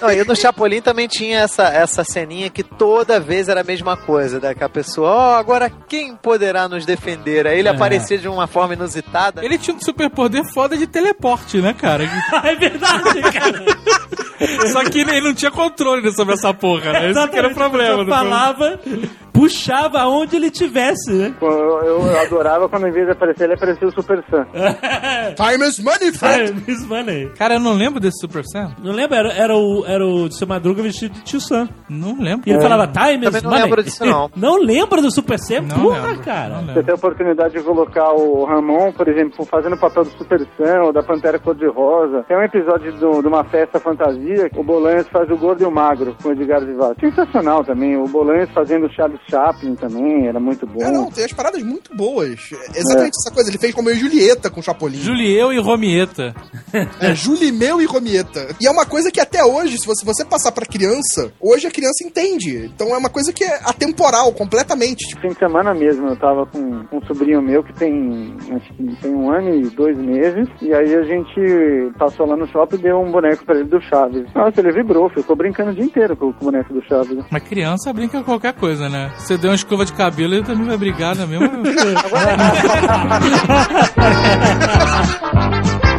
Não, e no Chapolin também tinha essa, essa ceninha que toda vez era a mesma coisa, né? Que a pessoa, ó, agora quem poderá nos defender? Aí ele aparecia de uma forma inusitada. Ele tinha um superpoder foda de teleporte, né, cara? é verdade, cara. Só que ele não tinha controle sobre essa porra, né? Esse que era o problema. Eu do falava, pu- puxava aonde ele tivesse, né? Eu, eu- eu adorava quando, em vez de aparecer, ele aparecia o Super Sam. Time is money, Fred! Money. Cara, eu não lembro desse Super Sam. Não lembra? Era, era o, era o seu Madruga vestido de tio Sam. Não lembro. E ele falava Time is Também não money. lembro disso, não. Não lembra do Super Sam? Não Porra, lembro, cara. não lembro. Você tem a oportunidade de colocar o Ramon, por exemplo, fazendo o papel do Super Sam ou da Pantera Cor-de-Rosa. Tem um episódio do- de uma festa fantasia, o Bolanhos faz o Gordo e o Magro com o Edgar Vivato. Sensacional também. O Bolanhos fazendo o Charles Chaplin também, era muito bom. É, não, tem as paradas muito boas. É Exatamente essa coisa. Ele fez como eu e Julieta com o Chapolin. Julieu e Romieta. É, Julimeu e Romieta. E é uma coisa que até hoje, se você, você passar pra criança, hoje a criança entende. Então é uma coisa que é atemporal, completamente. Tipo, Fim de semana mesmo, eu tava com um sobrinho meu que tem, acho que tem um ano e dois meses, e aí a gente passou lá no shopping e deu um boneco pra ele do Chaves. Nossa, ele vibrou, ficou brincando o dia inteiro com, o boneco do Chaves. Mas criança brinca com qualquer coisa, né? Você der uma escova de cabelo, ele também vai brigar na mesma. Eu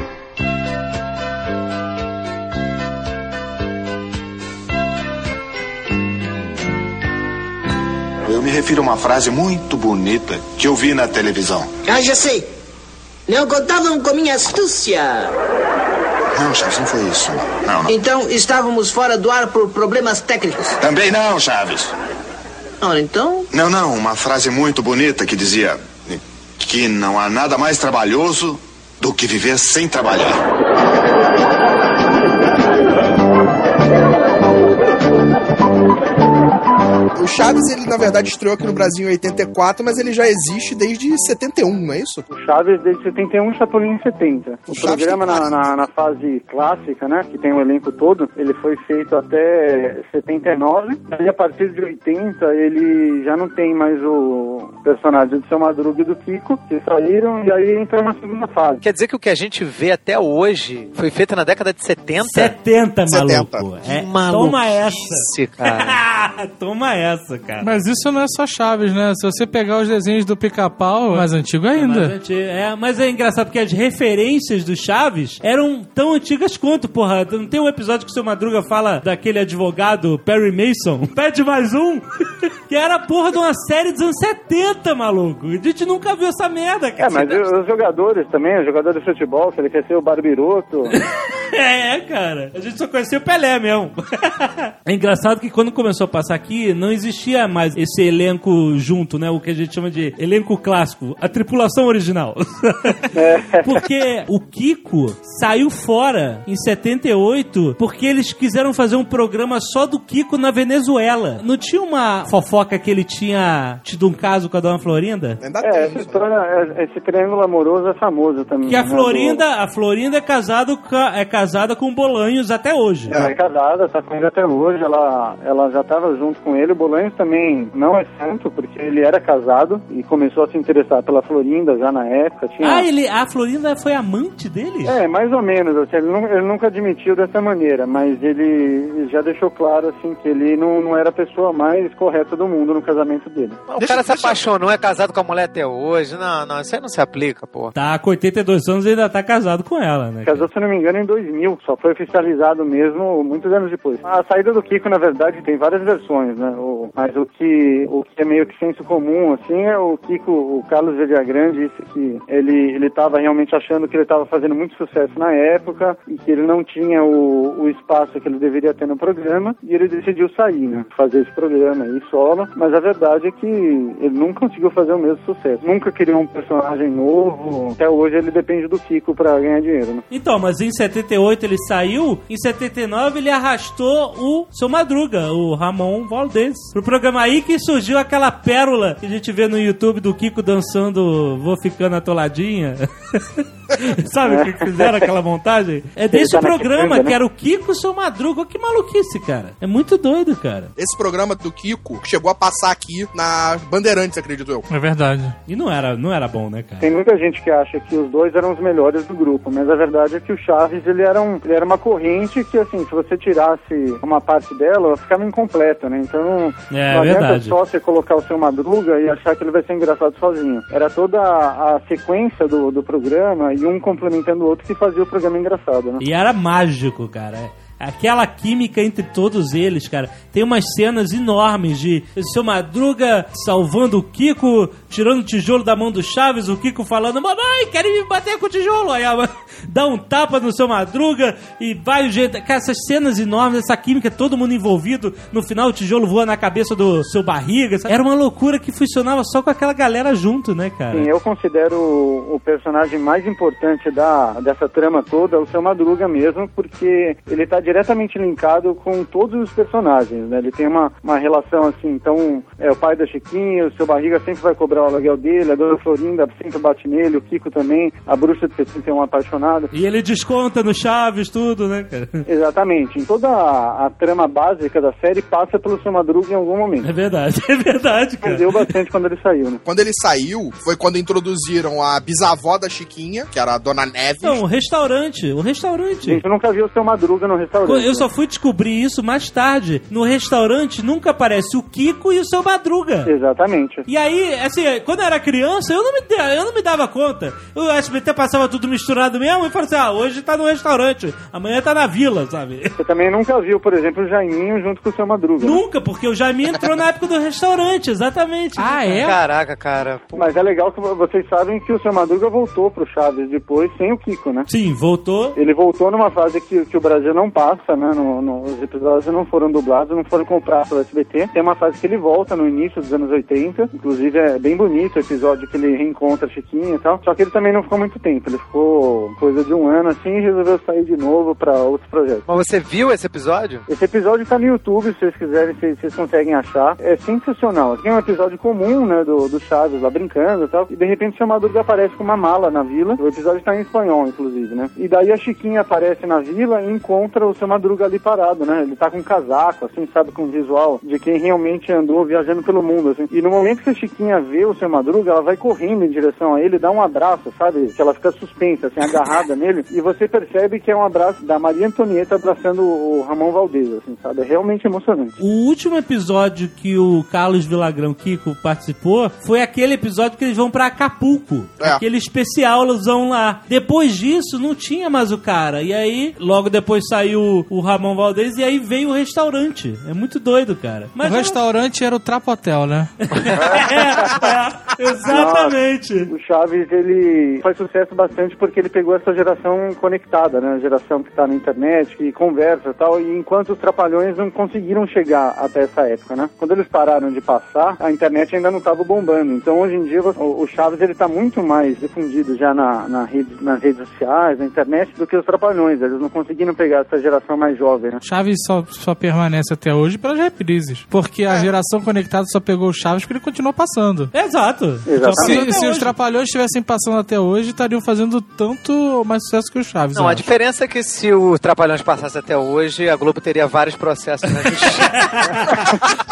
me refiro a uma frase muito bonita que eu vi na televisão. Ah, já sei. Não contavam com minha astúcia. Não, Chaves, não foi isso. Não, não. Então estávamos fora do ar por problemas técnicos. Também não, Chaves. Ora, então. Não, não, uma frase muito bonita que dizia que não há nada mais trabalhoso do que viver sem trabalhar. O Chaves, ele na verdade estreou aqui no Brasil em 84, mas ele já existe desde 71, não é isso? O Chaves desde 71 e Chapolin em 70. O Chaves programa na, na, na fase clássica, né, que tem o elenco todo, ele foi feito até 79. E a partir de 80 ele já não tem mais o personagem do Seu Madruga e do Kiko, que saíram e aí entrou uma segunda fase. Quer dizer que o que a gente vê até hoje foi feito na década de 70? 70, 70. maluco. Que É, maluquice, toma essa. cara. toma essa, cara. Mas isso não é só Chaves, né? Se você pegar os desenhos do pica-pau, é mais antigo Mas, ainda. gente, é, mas é engraçado porque as referências do Chaves eram tão antigas quanto, porra. Não tem um episódio que o seu Madruga fala daquele advogado Perry Mason? Pede mais um? que era a porra de uma série dos anos 70, maluco. A gente nunca viu essa merda, É, cara. mas o- os jogadores também, o jogador de futebol, se ele quer ser o Barbiroto, É, cara. A gente só conhecia o Pelé mesmo. é engraçado que quando começou a passar aqui, não existia mais esse elenco junto, né? O que a gente chama de elenco clássico. A tripulação original. porque o Kiko saiu fora em 78 porque eles quiseram fazer um programa só do Kiko na Venezuela. Não tinha uma fofoca que ele tinha tido um caso com a dona Florinda? É, tem essa história, é- esse triângulo amoroso é famoso também. Que a né, Florinda, a Florinda é, casado com a- é casada com Bolanhos até hoje. Ela é casada, tá com ele até hoje, ela, ela já estava junto com ele. O Bolanhos também não é santo, porque ele era casado e começou a se interessar pela Florinda já na época. Tinha... Ah, ele, a Florinda foi amante dele? É, mais ou menos, assim, ele, nu- ele nunca admitiu dessa maneira, mas ele já deixou claro, assim, que ele não, não era a pessoa mais correta do mundo no casamento dele. O Deixa- cara se deixa- apaixonou, é casado com a mulher até hoje. Não, não, isso aí não se aplica, pô. Tá com 82 anos e ainda tá casado com ela, né? Casou, se não me engano, em 2000, só foi oficializado mesmo muitos anos depois. A saída do Kiko, na verdade, tem várias versões, né? O- mas o que, o que é meio que senso comum, assim, é o Kiko, o Carlos Grande disse que ele, ele realmente achando que ele estava fazendo muito sucesso na época e que ele não tinha o, o espaço que ele deveria ter no programa e ele decidiu sair, né? Fazer esse programa aí solo, mas a verdade é que ele nunca conseguiu fazer o mesmo sucesso. Nunca criou um personagem novo. Até hoje ele depende do Kiko pra ganhar dinheiro, né? Então, mas em 78 ele saiu, em 79 ele arrastou o seu Madruga, o Ramon Valdez, pro programa aí que surgiu aquela pérola que a gente vê no YouTube do Kiko dançando Vou Ficando Atoladinha. Sabe o que que fizeram aquela montagem? É desse tá programa quitanda, né? que era o Kiko e o seu Madruga. Que maluquice, cara. É muito doido, cara. Esse programa do Kiko chegou a passar aqui na Bandeirantes, acredito eu. É verdade. E não era, não era bom, né, cara? Tem muita gente que acha que os dois eram os melhores do grupo, mas a verdade é que o Chaves ele era, um, ele era uma corrente que, assim, se você tirasse uma parte dela, ela ficava incompleta, né? Então É, não adianta verdade. só você colocar o seu Madruga e achar que ele vai ser engraçado sozinho. Era toda a, a sequência do, do programa e um complementando o outro que fazia o programa engraçado, né? E era mágico, cara. Aquela química entre todos eles, cara. Tem umas cenas enormes de seu Madruga salvando o Kiko, tirando o tijolo da mão do Chaves, o Kiko falando: Mamãe, querem me bater com o tijolo? Aí a mãe dá um tapa no seu Madruga e vai o jeito. Cara, essas cenas enormes, essa química, todo mundo envolvido. No final, o tijolo voa na cabeça do seu barriga. sabe? Era uma loucura que funcionava só com aquela galera junto, né, cara? Sim, eu considero o personagem mais importante da, dessa trama toda o seu Madruga mesmo, porque ele está diretamente linkado com todos os personagens, né? Ele tem uma, uma relação assim, então é o pai da Chiquinha, o seu Barriga sempre vai cobrar o aluguel dele, a dona Florinda sempre bate nele, o Kiko também, a bruxa de 71 apaixonada. E ele desconta no Chaves, tudo, né, cara? Exatamente. Em toda a, a trama básica da série passa pelo seu Madruga em algum momento. É verdade, é verdade, cara. Perdeu bastante quando ele saiu, né? Quando ele saiu, foi quando introduziram a bisavó da Chiquinha, que era a Dona Neves. Não, o restaurante, o restaurante. Gente, eu nunca vi o seu Madruga no restaurante. Eu só fui descobrir isso mais tarde. No restaurante nunca aparece o Kiko e o seu Madruga. Exatamente. E aí, assim, quando eu era criança, eu não me, da- eu não me dava conta. O SBT passava tudo misturado mesmo e falava assim: ah, hoje tá no restaurante, amanhã tá na vila, sabe? Você também nunca viu, por exemplo, o Jaiminho junto com o seu Madruga. né? Nunca, porque o Jaime entrou na época do restaurante, exatamente. Ah, é? Caraca, cara. Mas é legal que vocês sabem que o seu Madruga voltou pro Chaves depois sem o Kiko, né? Sim, voltou. Ele voltou numa fase que, que o Brasil não passa, né? No, no- os episódios não foram dublados, não foram comprados pelo SBT. Tem uma fase que ele volta no início dos anos 80. Inclusive é bem bonito o episódio que ele reencontra a Chiquinha e tal. Só que ele também não ficou muito tempo. Ele ficou coisa de um ano assim e resolveu sair de novo pra outros projetos. Mas você viu esse episódio? Esse episódio tá no YouTube, se vocês quiserem, vocês, vocês conseguem achar. É sensacional. Tem um episódio comum, né, do, do Chaves lá brincando e tal. E de repente o seu Madruga aparece com uma mala na vila. O episódio tá em espanhol, inclusive, né? E daí a Chiquinha aparece na vila e encontra o seu Madruga ali parado, né? Ele tá com um casaco, assim, sabe, com um visual de quem realmente andou viajando pelo mundo, assim. E no momento que a Chiquinha vê o seu Madruga, ela vai correndo em direção a ele, dá um abraço, sabe? Que ela fica suspensa, assim, agarrada nele. E você percebe que é um abraço da Maria Antonieta abraçando o Ramon Valdez, assim, sabe? É realmente emocionante. O último episódio que o Carlos Vilagrão Kiko participou foi aquele episódio que eles vão pra Acapulco. É. Aquele especialzão lá. Depois disso, não tinha mais o cara. E aí, logo depois saiu o Ramon Valdez e aí veio o restaurante. É muito doido, cara. Mas o restaurante era o Trapotel, né? é, é, exatamente. O Chaves, ele faz sucesso bastante porque ele pegou essa geração conectada, né? A geração que tá na internet, que conversa e tal, e enquanto os trapalhões não conseguiram chegar até essa época, né? Quando eles pararam de passar, a internet ainda não tava bombando. Então, hoje em dia, o o Chaves, ele tá muito mais difundido já na, na rede, nas redes sociais, na internet, do que os trapalhões. Eles não conseguiram pegar essa geração mais jovem, né? Chaves só, só permanece até hoje pelas reprises. Porque a geração conectada só pegou o Chaves porque ele continuou passando. Exato. Exatamente. Se, se os Trapalhões estivessem passando até hoje, estariam fazendo tanto mais sucesso que o Chaves. Não, a acho. diferença é que se o Trapalhões passasse até hoje, a Globo teria vários processos na justiça.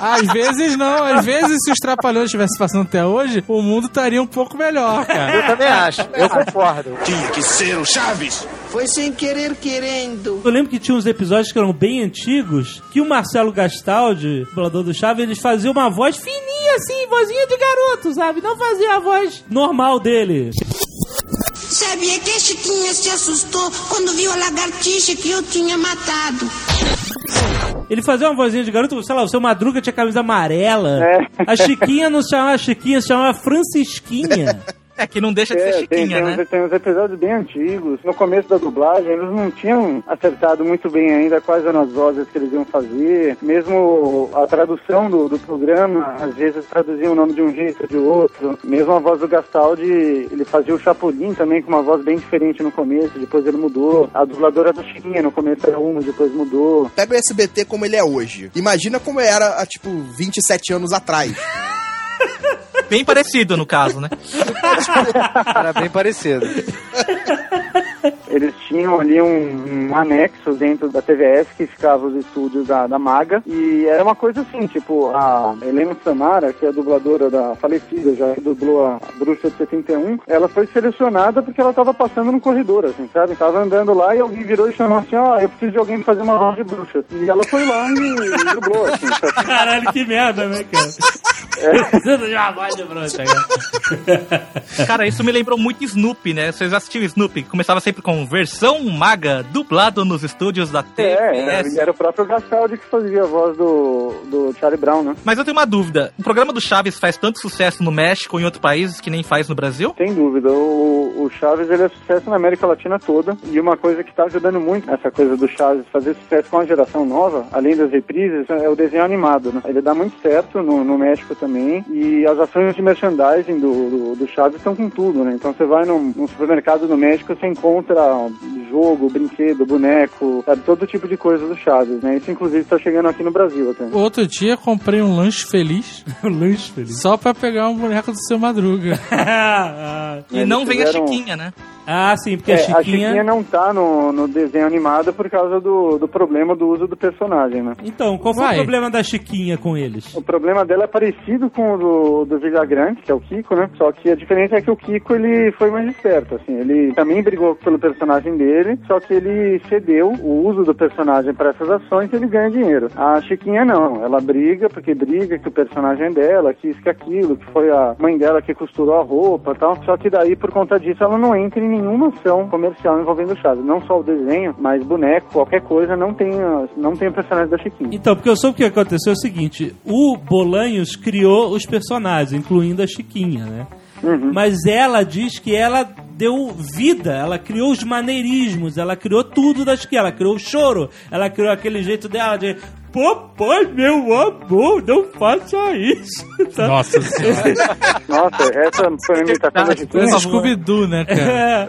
Às vezes não, às vezes se os Trapalhões estivessem passando até hoje, o mundo estaria um pouco melhor, cara. Eu também acho, eu concordo. Tinha que ser o Chaves. Foi sem querer querendo. Eu lembro que tinha uns episódios que eram bem antigos, que o Marcelo Gastaldi, dublador do Chaves, eles faziam uma voz fininha assim, vozinha de garoto, sabe? Não fazia a voz normal dele. Sabia que a Chiquinha se assustou quando viu a lagartixa que eu tinha matado. Ele fazia uma vozinha de garoto, sei lá, o seu Madruga tinha camisa amarela. É. A Chiquinha não se chamava Chiquinha, se chamava Francisquinha. É que não deixa de ser É, tem, chiquinha, tem, né? uns, tem uns episódios bem antigos. No começo da dublagem, eles não tinham acertado muito bem ainda quais eram as vozes que eles iam fazer. Mesmo a tradução do, do programa, às vezes traduziam o nome de um jeito ou de outro. Mesmo a voz do Gastaldi, ele fazia o Chapolin também com uma voz bem diferente no começo, depois ele mudou. A dubladora do Chiquinha no começo era uma, depois mudou. Pega o SBT como ele é hoje. Imagina como era há, tipo, 27 anos atrás. Bem parecido, no caso, né? Era bem parecido. Eles tinham ali um, um anexo dentro da TVS que ficava os estúdios da, da Maga. E era uma coisa assim, tipo, a Helena Samara, que é a dubladora da falecida, já que dublou a Bruxa de 71, ela foi selecionada porque ela tava passando no corredor, assim, sabe? Tava andando lá e alguém virou e chamou assim, ó, eu preciso de alguém pra fazer uma voz de bruxa. E ela foi lá e, e dublou, assim, sabe? Caralho, que merda, né, cara? Precisa de uma voz de bruxa, cara. Cara, isso me lembrou muito Snoopy, né? Vocês assistiram Snoopy? Começava sempre com Versão Maga, dublado nos estúdios da É, TBS. era o próprio Gastaldi que fazia a voz do, do Charlie Brown, né? Mas eu tenho uma dúvida. O programa do Chaves faz tanto sucesso no México e em outros países que nem faz no Brasil? Sem dúvida. O, o Chaves ele é sucesso na América Latina toda. E uma coisa que está ajudando muito essa coisa do Chaves fazer sucesso com a geração nova, além das reprises, é o desenho animado. Né? Ele dá muito certo no, no México também. E as ações de merchandising do, do, do Chaves estão com tudo, né? Então você vai num, num supermercado no México, você encontra jogo, brinquedo, boneco, sabe? Todo tipo de coisa do Chaves, né? Isso inclusive está chegando aqui no Brasil até. Outro dia comprei um lanche feliz. um lanche feliz. Só pra pegar um boneco do seu Madruga. E não vem a Chiquinha, né? Ah, sim, porque É, a a Chiquinha... Chiquinha não tá no, no desenho animado por causa do, do problema do uso do personagem, né? Então, qual foi Vai. o problema da Chiquinha com eles? O problema dela é parecido com o do, do Villagrande, que é o Kiko, né? Só que a diferença é que o Kiko, ele foi mais esperto, assim. Ele também brigou pelo personagem dele, só que ele cedeu o uso do personagem para essas ações e ele ganha dinheiro. A Chiquinha não. Ela briga porque briga que o personagem é dela, que isso, que aquilo, que foi a mãe dela que costurou a roupa e tal. Só que daí, por conta disso, ela não entra em nenhuma ação comercial envolvendo o Chaves. Não só o desenho, mas boneco, qualquer coisa, não tem, não tem o personagem da Chiquinha. Então, porque eu soube o que aconteceu é o seguinte: o Bolanhos criou os personagens, incluindo a Chiquinha, né? Mas ela diz que ela deu vida, ela criou os maneirismos, ela criou tudo da Chiquinha, ela criou o choro, ela criou aquele jeito dela de. Papai, meu amor, não faça isso. Tá? Nossa senhora. Nossa, essa foi a imitação da Chiquinha? Scooby-Doo, né, cara?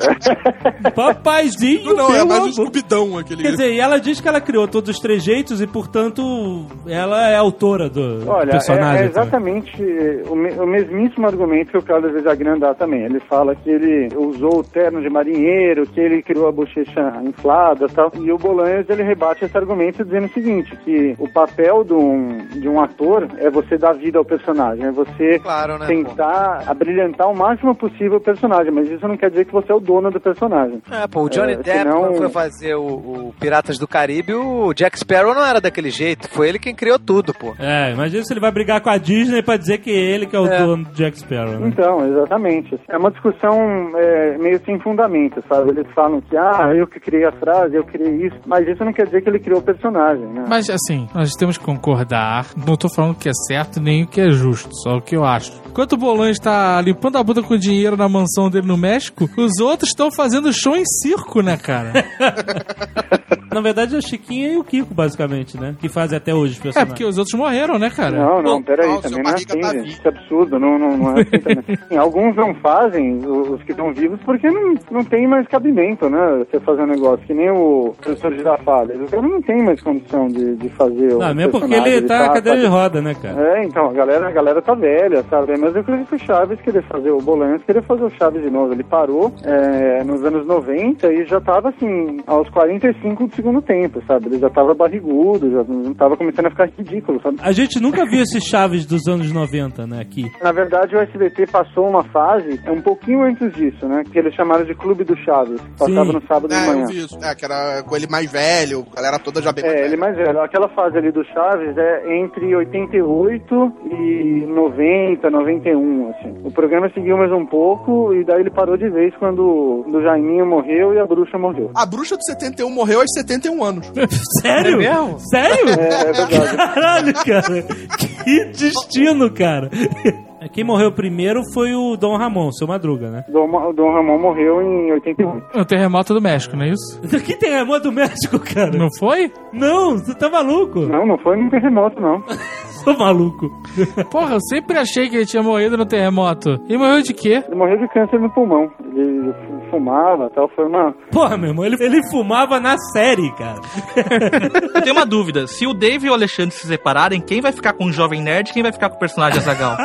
É. Papaizinho, Não, é meu mais um escubidão aquele. Quer dizer, e ela diz que ela criou todos os trejeitos e, portanto, ela é autora do Olha, é, personagem. é exatamente o, me- o mesmíssimo argumento que o Carlos Villagrán dá também. Ele fala que ele usou o terno de marinheiro, que ele criou a bochecha inflada e tal. E o Bolanhos, ele rebate esse argumento dizendo o seguinte, que o papel de um, de um ator é você dar vida ao personagem, é você Claro, né, tentar abrilhantar o máximo possível o personagem, mas isso não quer dizer que você é o dono do personagem. É, pô, o Johnny É, Depp, senão- quando foi fazer o, o Piratas do Caribe, o Jack Sparrow não era daquele jeito. Foi ele quem criou tudo, pô. É, imagina se ele vai brigar com a Disney pra dizer que ele que é o É. dono do Jack Sparrow, né? Então, exatamente. É uma discussão é, meio sem fundamento, sabe? Eles falam que, ah, eu que criei a frase, eu criei isso, mas isso não quer dizer que ele criou o personagem, né? Mas assim, nós temos que concordar. Não tô falando que é certo nem o que é justo, só o que eu acho. Enquanto o Bolan está limpando a bunda com dinheiro na mansão dele no México, os outros estão fazendo show em circo, né, cara? Na verdade, é a Chiquinha e o Kiko, basicamente, né? Que fazem até hoje os É, porque os outros morreram, né, cara? Não, não, peraí, não, também não é assim, tá gente. Isso é absurdo, não, não, não é assim também. Sim, alguns não fazem, os os que estão vivos, porque não, não tem mais cabimento, né? Você fazer um negócio, que nem o professor Girafales. O cara não tem mais condição de, de fazer o Não, mesmo porque ele tá na cadeira de roda, né, cara? É, então, a galera, a galera tá velha, sabe? Mas que o Chaves queria fazer o Bolanhos, queria fazer o Chaves de novo. Ele parou é, nos anos 90 e já tava, assim, aos 45 do segundo tempo, sabe? Ele já tava barrigudo, já não tava começando a ficar ridículo, sabe? A gente nunca viu esses Chaves dos anos 90, né, aqui. Na verdade, o SBT passou uma fase é um pouquinho antes disso, né? Que eles chamaram de Clube do Chaves. Passava Sim. no sábado de É, manhã. eu vi isso. É, que era com ele mais velho, a galera toda já bem É, velha. ele mais velho. Aquela fase ali do Chaves é entre 88 e 90, 91, assim. O programa seguiu mais um pouco e daí ele parou de vez quando o Jaiminho morreu e a bruxa morreu. A bruxa do 71 morreu aos 71 anos. Sério? É mesmo? Sério? É, é verdade. Caralho, cara. Que destino, cara. Quem morreu primeiro foi o Dom Ramon, seu Madruga, né? Dom, Ma- Dom Ramon morreu em 88. O terremoto do México, não é isso? Que terremoto do México, cara? Não foi? Não, você tá maluco? Não, não foi num terremoto, não. Sou maluco. Porra, eu sempre achei que ele tinha morrido no terremoto. E morreu de quê? Ele morreu de câncer no pulmão. Ele fumava e tal, foi uma... Porra, meu irmão, ele, ele fumava na série, cara. Eu tenho uma dúvida. Se o Dave e o Alexandre se separarem, quem vai ficar com o Jovem Nerd e quem vai ficar com o personagem Azagal?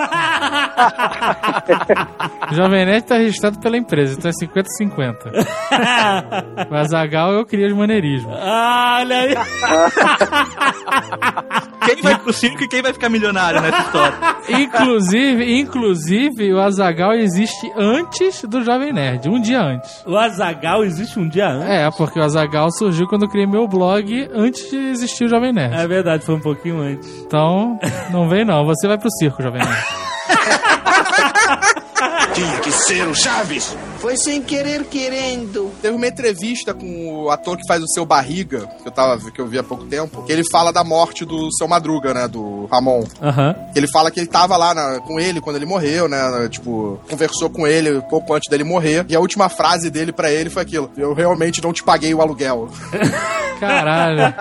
O Jovem Nerd tá registrado pela empresa, então é 50-50. O Azagal eu queria os maneirismos. Ah, olha aí. quem vai pro circo e quem vai ficar milionário nessa história? Inclusive, inclusive, o Azagal existe antes do Jovem Nerd, um dia antes. O Azagal existe um dia antes. É, porque o Azagal surgiu quando eu criei meu blog antes de existir o Jovem Nerd. É verdade, foi um pouquinho antes. Então, não vem não, você vai pro circo, Jovem Nerd. Tinha que ser o Chaves. Foi sem querer querendo. Teve uma entrevista com o ator que faz o seu Barriga, que eu, tava, que eu vi há pouco tempo, que ele fala da morte do seu Madruga, né? Do Ramon. Aham. Ele fala que ele tava lá na- com ele quando ele morreu, né? Tipo, conversou com ele pouco antes dele morrer. E a última frase dele pra ele foi aquilo: Eu realmente não te paguei o aluguel. Caralho.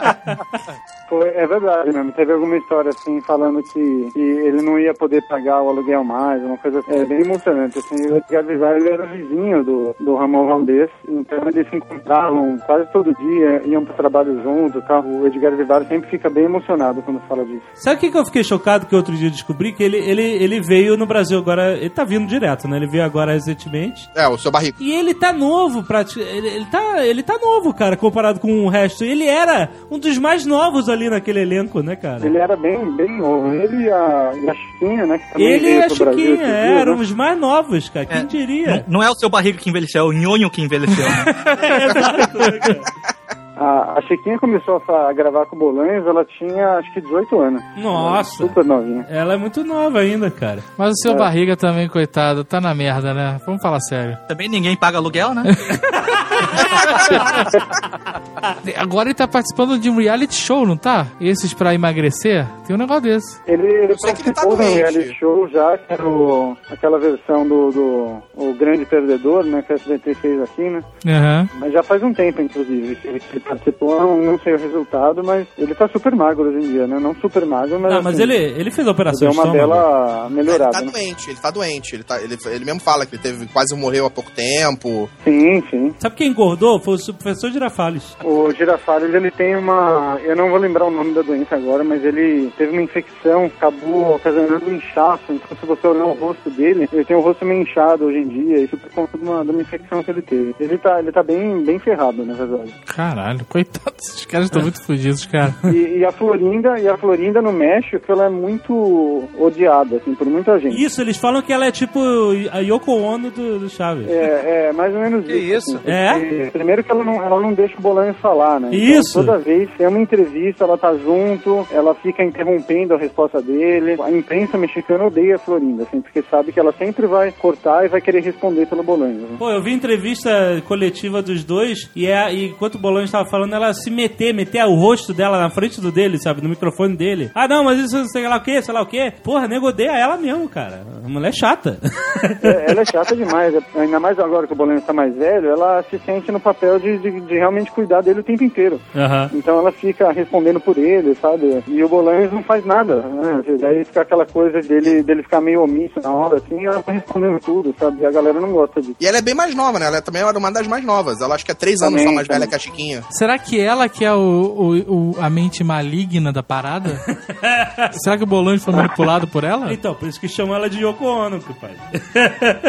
Foi, é verdade mesmo. Teve alguma história assim, falando que, que ele não ia poder pagar o aluguel mais, uma coisa assim. É bem emocionante. Assim, o Edgar Vivar, ele era vizinho do, do Ramon Valdez, então eles se encontravam quase todo dia, iam pro trabalho juntos, tá? O Edgar Vivar sempre fica bem emocionado quando fala disso. Sabe o que, que eu fiquei chocado que outro dia eu descobri? Que ele, ele, ele veio no Brasil agora. Ele tá vindo direto, né? Ele veio agora recentemente. É, o seu Barriga. E ele tá novo, prati- ele, ele, tá, ele tá novo, cara, comparado com o resto. Ele era um dos mais novos ali naquele elenco, né, cara? Ele era bem, bem novo. Ele e a, e a Chiquinha, né? Ele e a Chiquinha esses dias, eram né? os mais novos, cara. Quem diria? Não, não é o seu barriga que envelheceu, é o nhonho que envelheceu, né? A, a Chiquinha começou a, gravar com o Bolanhos, ela tinha acho que 18 anos. Nossa. Super novinha. Ela é muito nova ainda, cara. Mas o seu É. barriga também, coitado, tá na merda, né? Vamos falar sério. Também ninguém paga aluguel, né? Agora ele tá participando de um reality show, não tá? Esses pra emagrecer? Tem um negócio desse. Ele, ele tá participou de um reality show já, que era o, aquela versão do, do o Grande Perdedor, né? Que a SBT fez aqui, né? Aham. Mas já faz um tempo, inclusive, que ele participou. Não, não sei o resultado, mas ele tá super magro hoje em dia, né? Não super magro, mas. Não, mas assim, ele, ele fez a operação Deu de uma estômago. bela Ele melhorada, tá né? doente, ele tá doente. Ele, tá, ele, ele mesmo fala que ele teve, quase morreu há pouco tempo. Sim, sim. Sabe quem engordou? Foi o professor Girafales. O Girafales, ele tem uma... Eu não vou lembrar o nome da doença agora, mas ele teve uma infecção, acabou ocasionando um inchaço. Então, se você olhar o rosto dele, ele tem o rosto meio inchado hoje em dia, isso por conta de uma, de uma infecção que ele teve. Ele tá, ele tá bem, bem ferrado, na verdade. Caralho, coitado, esses caras estão muito fodidos, cara. E, e a Florinda, e a Florinda no México, ela é muito odiada, assim, por muita gente. Isso, eles falam que ela é tipo a Yoko Ono do, do Chaves. É, é, mais ou menos Que isso. isso? assim, É? porque, Primeiro que ela não, ela não deixa o Bolanhos falar, né? Isso. Então, toda vez tem uma entrevista, ela tá junto, ela fica interrompendo a resposta dele. A imprensa mexicana odeia a Florinda, assim, porque sabe que ela sempre vai cortar e vai querer responder pelo Bolanhos. né? Pô, eu vi entrevista coletiva dos dois e, é, e enquanto o Bolão estava falando, ela se meter, meter o rosto dela na frente do dele, sabe? No microfone dele. Ah, não, mas isso sei lá o que, sei lá o que. Porra, nego odeia ela mesmo, cara. A mulher é chata. É, ela é chata demais, ainda mais agora que o Bolanhos tá mais velho, ela se sente no papel de, de, de realmente cuidar dele o tempo inteiro. Aham. Então ela fica respondendo por ele, sabe? E o Bolanhos não faz nada, né? Daí fica aquela coisa dele, dele ficar meio omisso na hora, assim, e ela tá respondendo tudo, sabe? E a galera não gosta disso. E ela é bem mais nova, né? Ela também era uma das mais novas. Ela acho que é três anos Também, só mais velha que a Chiquinha. Será que ela que é o, o- o- a mente maligna da parada? Será que o Bolões foi manipulado por ela? Então, por isso que chamam ela de Yoko Ono, pai.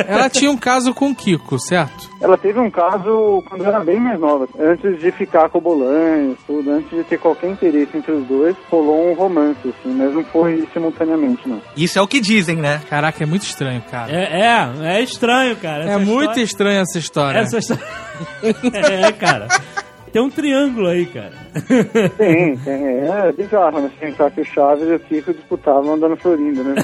Ela tinha um caso com o Kiko, certo? Ela teve um caso quando era bem mais nova, antes de ficar com o Bolanhos, tudo, antes de ter qualquer interesse entre os dois, rolou um romance, assim, mas não foi simultaneamente, não. Isso é o que dizem, né? Caraca, é muito estranho, cara. É, é, é estranho, cara. É Essa muito história- estranha essa história. Essa história. é, cara. Tem um triângulo aí, cara. Tem, tem, é bizarro, né? Se pensar que o Chaves e o Kiko disputavam andando Florinda, né?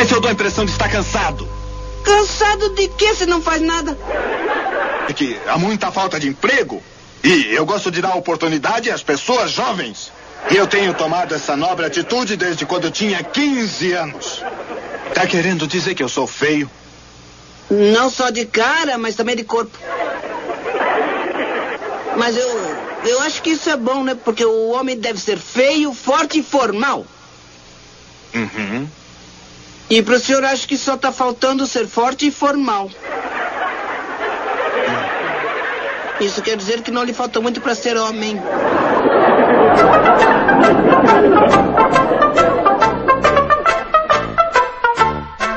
Esse eu dou a impressão de estar cansado. Cansado de que se não faz nada? É que há muita falta de emprego. E eu gosto de dar oportunidade às pessoas jovens. E eu tenho tomado essa nobre atitude desde quando eu tinha 15 anos. Tá querendo dizer que eu sou feio? Não só de cara, mas também de corpo. Mas eu, eu acho que isso é bom, né? Porque o homem deve ser feio, forte e formal. Uhum. E pro senhor acho que só tá faltando ser forte e formal. Isso quer dizer que não lhe falta muito para ser homem.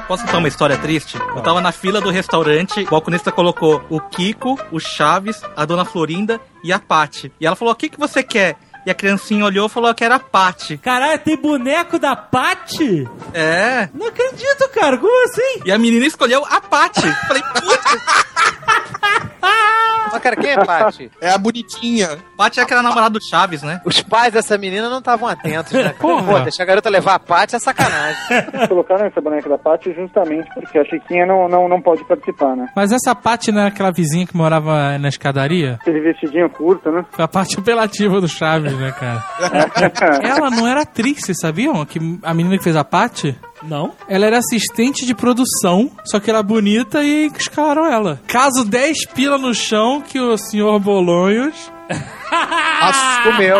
Posso contar uma história triste? Eu tava na fila do restaurante, o balconista colocou o Kiko, o Chaves, a Dona Florinda e a Pati. E ela falou: O que, que você quer? E a criancinha olhou e falou que era a Pati. Caralho, tem boneco da Paty? É. Não acredito, cara. Como assim? E a menina escolheu a Pati. Falei, putz. Mas, cara, quem é Paty? É a bonitinha. Paty é aquela namorada do Chaves, né? Os pais dessa menina não estavam atentos, né? Porra. Pô, deixar a garota levar a Paty é sacanagem. Colocaram essa boneca da Paty justamente porque a Chiquinha não, não, não pode participar, né? Mas essa Paty não era aquela vizinha que morava na escadaria? Aquele vestidinho curto, né? Foi a parte apelativa do Chaves, né, cara? Ela não era atriz, vocês sabiam? Que a menina que fez a Paty, Não? ela era assistente de produção, só que era bonita e escalaram ela. Caso 10 pila no chão que o senhor Bolonhos... As- Comeu.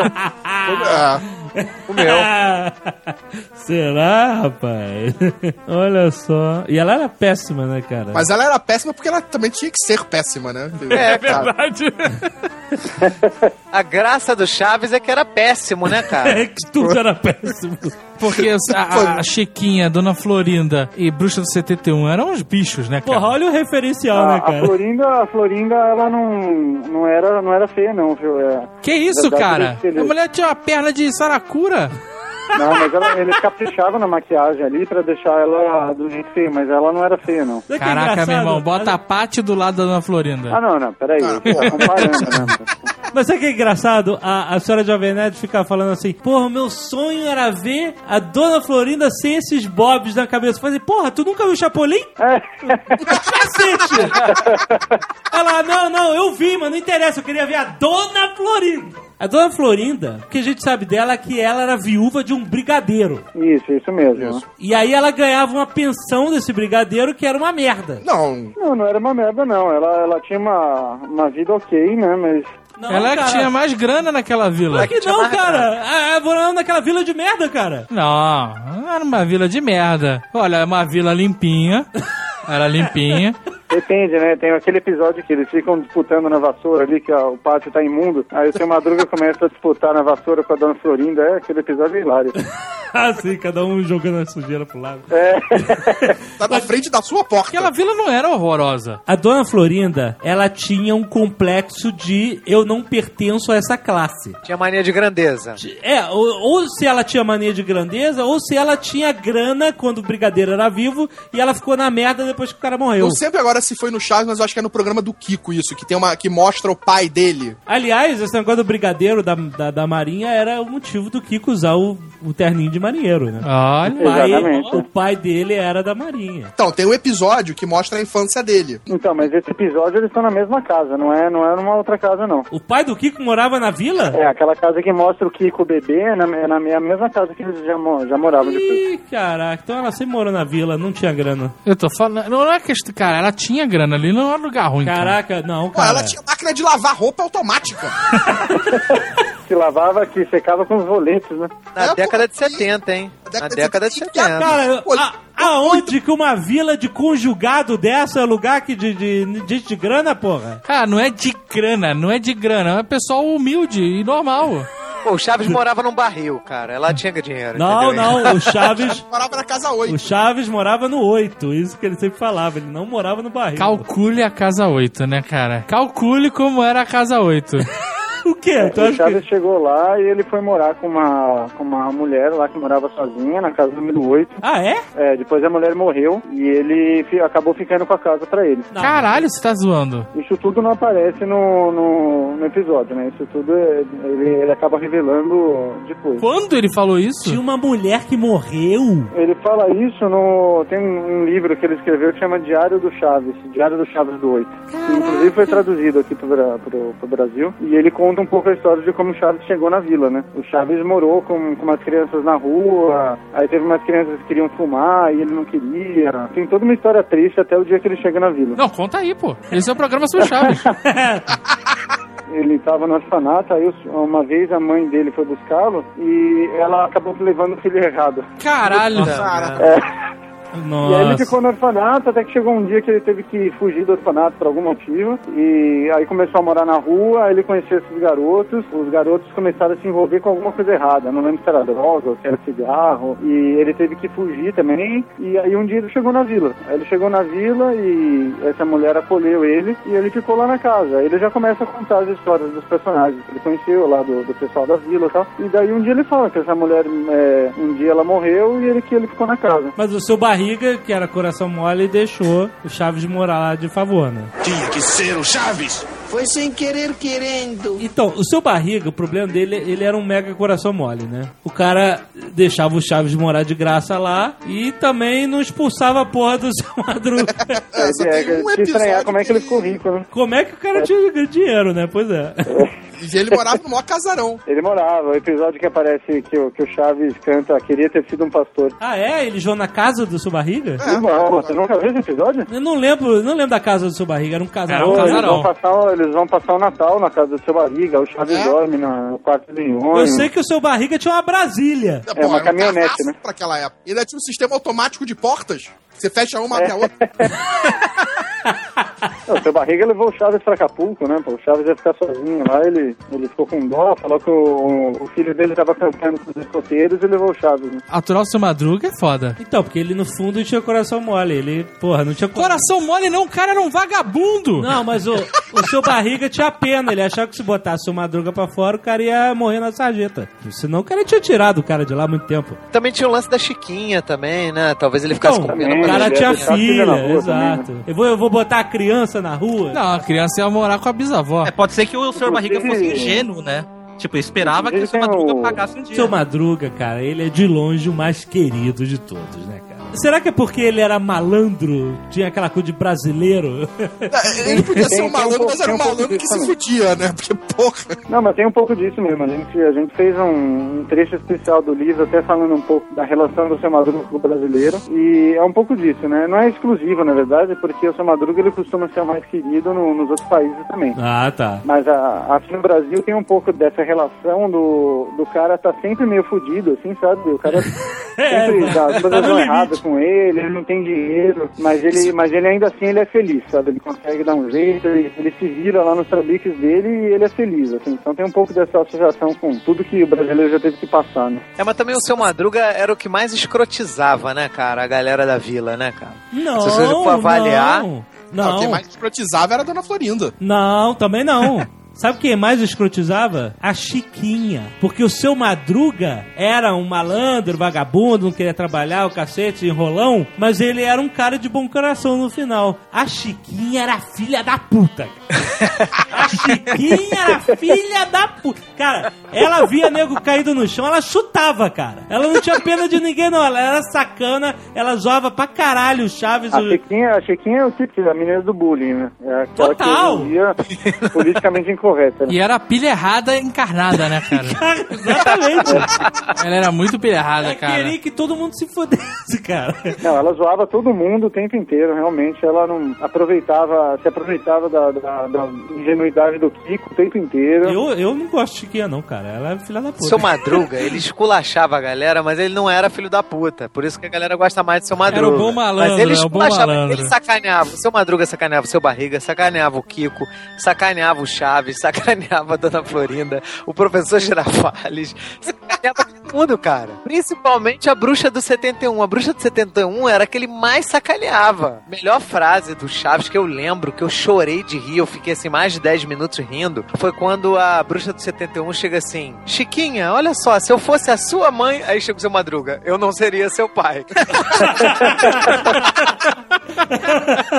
É. Comeu. Será, rapaz? Olha só. E ela era péssima, né, cara? Mas ela era péssima porque ela também tinha que ser péssima, né? É, cara. Verdade. A graça do Chaves é que era péssimo, né, cara? É que tudo era péssimo. Porque a, a, a Chiquinha, Dona Florinda e Bruxa do 71 eram uns bichos, né, cara? Porra, olha o referencial, A, né, a cara? Florinda, a Florinda, ela não, não, era, não era feia, não, viu? É, Que isso, Verdade, cara? A mulher tinha uma perna de saracura. não, mas ela, eles caprichavam na maquiagem ali pra deixar ela do jeito feio, mas ela não era feia, não. É Caraca, meu irmão, bota a Paty do lado da Dona Florinda. Ah, não, não, peraí, Ah, tá comparando, né? Mas sabe o que é engraçado? A, a senhora Jovem Nerd fica falando assim, porra, meu sonho era ver a Dona Florinda sem esses bobs na cabeça. Falei, porra, tu nunca viu Chapolin? Cacete! Ela, não, não, eu vi, mas não interessa, eu queria ver a Dona Florinda. A Dona Florinda, o que a gente sabe dela é que ela era viúva de um brigadeiro. Isso, isso mesmo. né? E aí ela ganhava uma pensão desse brigadeiro que era uma merda. Não, Não, não era uma merda, não. Ela, ela tinha uma, uma vida ok, né? Mas Não, Ela é que cara. tinha mais grana naquela vila. Claro que não, cara. Ah, Eu morava naquela vila de merda, cara. Não, não era uma vila de merda. Olha, é uma vila limpinha. Era limpinha. depende, né? Tem aquele episódio que eles ficam disputando na vassoura ali, que ó, o pátio tá imundo. Aí o seu Madruga começa a disputar na vassoura com a Dona Florinda. É, aquele episódio é hilário. Ah, sim, cada um jogando a sujeira pro lado. É. tá na frente da sua porta. Aquela vila não era horrorosa. A dona Florinda, ela tinha um complexo de eu não pertenço a essa classe. Tinha mania de grandeza. É, ou, ou se ela tinha mania de grandeza, ou se ela tinha grana quando o brigadeiro era vivo e ela ficou na merda depois que o cara morreu. Eu sempre agora se foi no Chaves, mas eu acho que é no programa do Kiko isso, que tem uma que mostra o pai dele. Aliás, esse negócio do brigadeiro da, da, da Marinha era o motivo do Kiko usar o, o terninho de marinheiro, né? Olha. O pai, Exatamente. o pai dele era da Marinha. Então, tem um episódio que mostra a infância dele. Então, mas esse episódio eles estão na mesma casa, não é, não é numa outra casa, não. O pai do Kiko morava na vila? É, aquela casa que mostra o Kiko bebê é na, é na é mesma casa que eles já, já moravam depois. Ih, caraca, então ela sempre morou na vila, não tinha grana. Eu tô falando. Não é questão. Cara, ela tinha grana ali, não era lugar ruim. cara. Caraca, não, Pô, cara. ela tinha máquina de lavar roupa automática. Que lavava, que secava com os roletes, né? Na É, década pô, de 70, hein? Na década década de de 70. 70. Cara, Pô, a- aonde que uma vila de conjugado dessa é lugar que de, de, de de grana, porra? Cara, não é de grana, não é de grana. É pessoal humilde e normal. Pô, o Chaves morava num barril, cara. Ela tinha dinheiro. Não, entendeu? não, o Chaves. Morava na casa 8. O Chaves morava no 8, isso que ele sempre falava, ele não morava no barril. Calcule a casa 8, né, cara? Calcule como era a casa 8. O quê? Tu O Chaves que... chegou lá e ele foi morar com uma, com uma mulher lá que morava sozinha, na casa número 8. Ah, é? É, depois a mulher morreu e ele fi- acabou ficando com a casa pra ele. Não. Caralho, você tá zoando. Isso tudo não aparece no, no, no episódio, né? Isso tudo é- ele, ele acaba revelando depois. Quando ele falou isso? Tinha uma mulher que morreu. Ele fala isso no. Tem um livro que ele escreveu que chama Diário do Chaves, Diário do Chaves do Oito. Que inclusive foi traduzido aqui pro, pro, pro Brasil. E ele conta um pouco a história de como o Chaves chegou na vila, né? O Chaves morou com, com umas crianças na rua, aí teve umas crianças que queriam fumar e ele não queria. Tem toda uma história triste até o dia que ele chega na vila. Não, conta aí, pô. Esse é o programa sobre Chaves. Ele estava no orfanato, aí uma vez a mãe dele foi buscá-lo e ela acabou levando o filho errado. Caralho. É. E aí ele Nossa. ficou no orfanato até que chegou um dia que ele teve que fugir do orfanato por algum motivo. E aí começou a morar na rua, aí ele conheceu esses garotos. Os garotos começaram a se envolver com alguma coisa errada. Não lembro se era droga ou se era cigarro. E ele teve que fugir também. E aí um dia ele chegou na vila. Aí ele chegou na vila e essa mulher acolheu ele e ele ficou lá na casa. Aí ele já começa a contar as histórias dos personagens que ele conheceu lá do, do pessoal da vila e tal. E daí um dia ele fala que essa mulher, é, um dia ela morreu e ele que ele ficou na casa. Mas o seu barriga, que era coração mole, deixou o Chaves morar lá de favor, né? Tinha que ser o Chaves. Foi sem querer querendo. Então, o seu barriga, o problema dele, ele era um mega coração mole, né? O cara deixava o Chaves morar de graça lá e também não expulsava a porra do seu Madruga. É, É, um estranhar como é que ele ficou rico, né? Como é que o cara tinha dinheiro, né? Pois é. E ele morava no maior casarão. Ele morava, o episódio que aparece que o, que o Chaves canta queria ter sido um pastor. Ah, é? Eles vão na casa do seu barriga? Não, você nunca viu esse episódio? Eu não lembro, não lembro da casa do seu barriga, era um casarão. Era um Eles casarão. vão, passar, o- eles vão passar o Natal na casa do seu barriga, o Chaves É? dorme no quarto do Eu Nhonho. sei que o seu barriga tinha uma Brasília. É uma era um caminhonete, né? Pra aquela época. E ainda tinha um sistema automático de portas. Você fecha uma, abre a outra. Não, o seu barriga levou o Chaves pra Acapulco, né? Pô, o Chaves ia ficar sozinho lá, ele, ele ficou com dó, falou que o, o filho dele tava cantando com os escoteiros e levou o Chaves, né? Aturar o seu Madruga é foda. Então, porque ele no fundo tinha coração mole. Ele, porra, não tinha Coração mole não, o cara era um vagabundo. Não, mas o, o seu barriga tinha pena. Ele achava que se botasse o Madruga pra fora, o cara ia morrer na sarjeta. Senão o cara tinha tirado o cara de lá há muito tempo. Também tinha o lance da Chiquinha também, né? Talvez ele ficasse Então, comendo o Também, cara ia tinha filha filha, exato. também, eu, vou, eu vou botar a criança na rua? Não, a criança ia morar com a bisavó. É, pode ser que o Sr. Barriga fosse ingênuo, né? Tipo, esperava que o tem Madruga o- pagasse um dia. Seu Madruga, cara, ele é de longe o mais querido de todos, né, cara? Será que é porque ele era malandro? Tinha aquela coisa de brasileiro? Ele podia ser um um malandro, pouco- mas era um um malandro que se fudia, né? Porque, porra. Não, mas tem um pouco disso mesmo. A gente, a gente fez um, um trecho especial do livro, até falando um pouco da relação do seu Madruga com o brasileiro. E é um pouco disso, né? Não é exclusivo, na verdade, porque o seu Madruga ele costuma ser o mais querido no- nos outros países também. ah, tá. Mas a, aqui no Brasil tem um pouco dessa relação do, do cara tá sempre meio fudido, assim, sabe? O cara É, sempre dá as tá coisas errado com ele, ele não tem dinheiro, mas ele, mas ele ainda assim ele é feliz, sabe? Ele consegue dar um jeito, ele, ele se vira lá nos trabiques dele e ele é feliz, assim. Então tem um pouco dessa associação com tudo que o brasileiro já teve que passar, né? É, mas também o seu Madruga era o que mais escrotizava, né, cara? A galera da vila, né, cara? Não, Se você for avaliar- não. Não, Não, quem mais escrotizava era a Dona Florinda. não, também não. Sabe quem mais escrotizava? A Chiquinha. Porque o seu Madruga era um malandro, vagabundo, não queria trabalhar, o cacete, enrolão, mas ele era um cara de bom coração no final. A Chiquinha era filha da puta. A Chiquinha era filha da puta. Cara, ela via nego caído no chão, ela chutava, cara. Ela não tinha pena de ninguém, não. Ela era sacana, ela zoava pra caralho o Chaves. A o- Chiquinha, a Chiquinha é o tipo a menina do bullying, né? É Total. que hoje em dia politicamente incorreta. Né? E era a pilha errada encarnada, né, cara? Cara, exatamente. Ela era muito pilha errada, Ela cara. queria que todo mundo se fodesse, cara. Não, ela zoava todo mundo o tempo inteiro, realmente. Ela não aproveitava, se aproveitava da, da, da ingenuidade do Kiko o tempo inteiro. Eu, eu não gosto de Chiquinha, não, cara. Ela é filha da puta. Seu Madruga, ele esculachava a galera, mas ele não era filho da puta. Por isso que a galera gosta mais do seu Madruga. Era o bom malandro, Mas ele é o bom esculachava, malandro. ele sacaneava. O seu Madruga sacaneava o seu Barriga, sacaneava o Kiko, sacaneava o Chaves, sacaneava a Dona Florinda, o professor Girafales, sacaneava todo mundo, cara. Principalmente a bruxa do 71. A bruxa do 71 era a que ele mais sacaneava. Melhor frase do Chaves que eu lembro, que eu chorei de rir, eu fiquei assim mais de 10 minutos rindo, foi quando a bruxa do 71 chega assim: Chiquinha, olha só, se eu fosse a sua mãe. Aí chega o seu Madruga, eu não seria seu pai.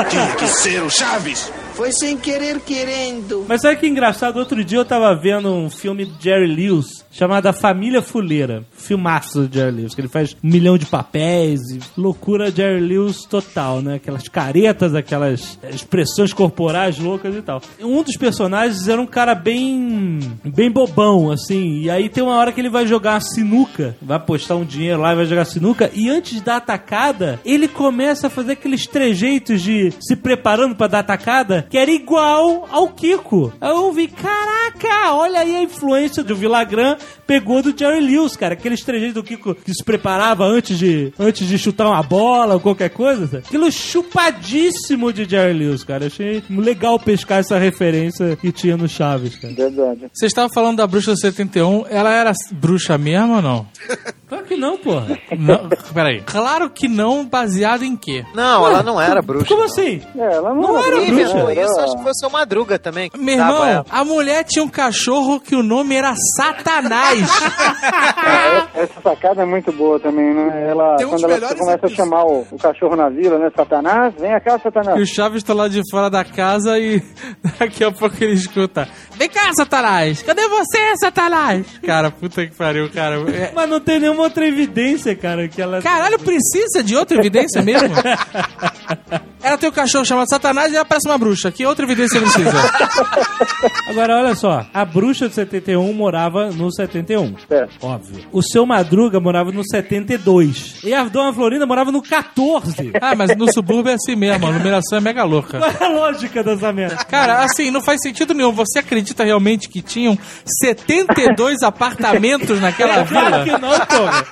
Tinha que ser o Chaves. Foi sem querer querendo. Mas sabe que engraçado? Outro dia eu tava vendo um filme de Jerry Lewis chamado A Família Fuleira. Filmaço do Jerry Lewis, que ele faz um milhão de papéis e loucura Jerry Lewis total, né? Aquelas caretas, aquelas expressões corporais loucas e tal. Um dos personagens era um cara bem bem bobão, assim. E aí tem uma hora que ele vai jogar sinuca, vai apostar um dinheiro lá e vai jogar sinuca. E antes da atacada, ele começa a fazer aqueles trejeitos de se preparando pra dar atacada, que era igual ao Kiko. Aí eu vi, caraca, olha aí a influência do Villagrán pegou do Jerry Lewis, cara. Aqueles trejeitos do Kiko que se preparava antes de, antes de chutar uma bola ou qualquer coisa. sabe? Aquilo chupadíssimo de Jerry Lewis, cara. Eu achei legal pescar essa referência que tinha no Chaves, cara. Verdade. Vocês estavam falando da bruxa do 71, ela era bruxa mesmo ou não? Claro que não, porra. Não, peraí. Claro que não, baseado em quê? Não, ela não era bruxa. Como não. assim? É, ela não, Não era bruxa, era- isso, acho que foi o seu Madruga também. Meu tava irmão, ela. a mulher tinha um cachorro que o nome era Satanás. É, Essa sacada é muito boa também, né? Ela, Tem quando ela começa a episódios. chamar o, o cachorro na vila, né? Satanás, vem cá, Satanás. E o Chaves tá lá de fora da casa e daqui a pouco ele escuta: Vem cá, Satanás! Cadê você, Satanás? Cara, puta que pariu, cara. É- Mas não tem nenhuma outra evidência, cara, que ela... Caralho, precisa de outra evidência mesmo? Ela tem um cachorro chamado Satanás e ela parece uma bruxa. Que outra evidência precisa? Agora, olha só. A bruxa de 71 morava no 71. Certo. Óbvio. O seu Madruga morava no 72. E a Dona Florinda morava no 14. Ah, mas no subúrbio é assim mesmo, a iluminação é mega louca. Qual é a lógica dessa merda? Cara, assim, não faz sentido nenhum. Você acredita realmente que tinham 72 apartamentos naquela Claro que vila? não, porra.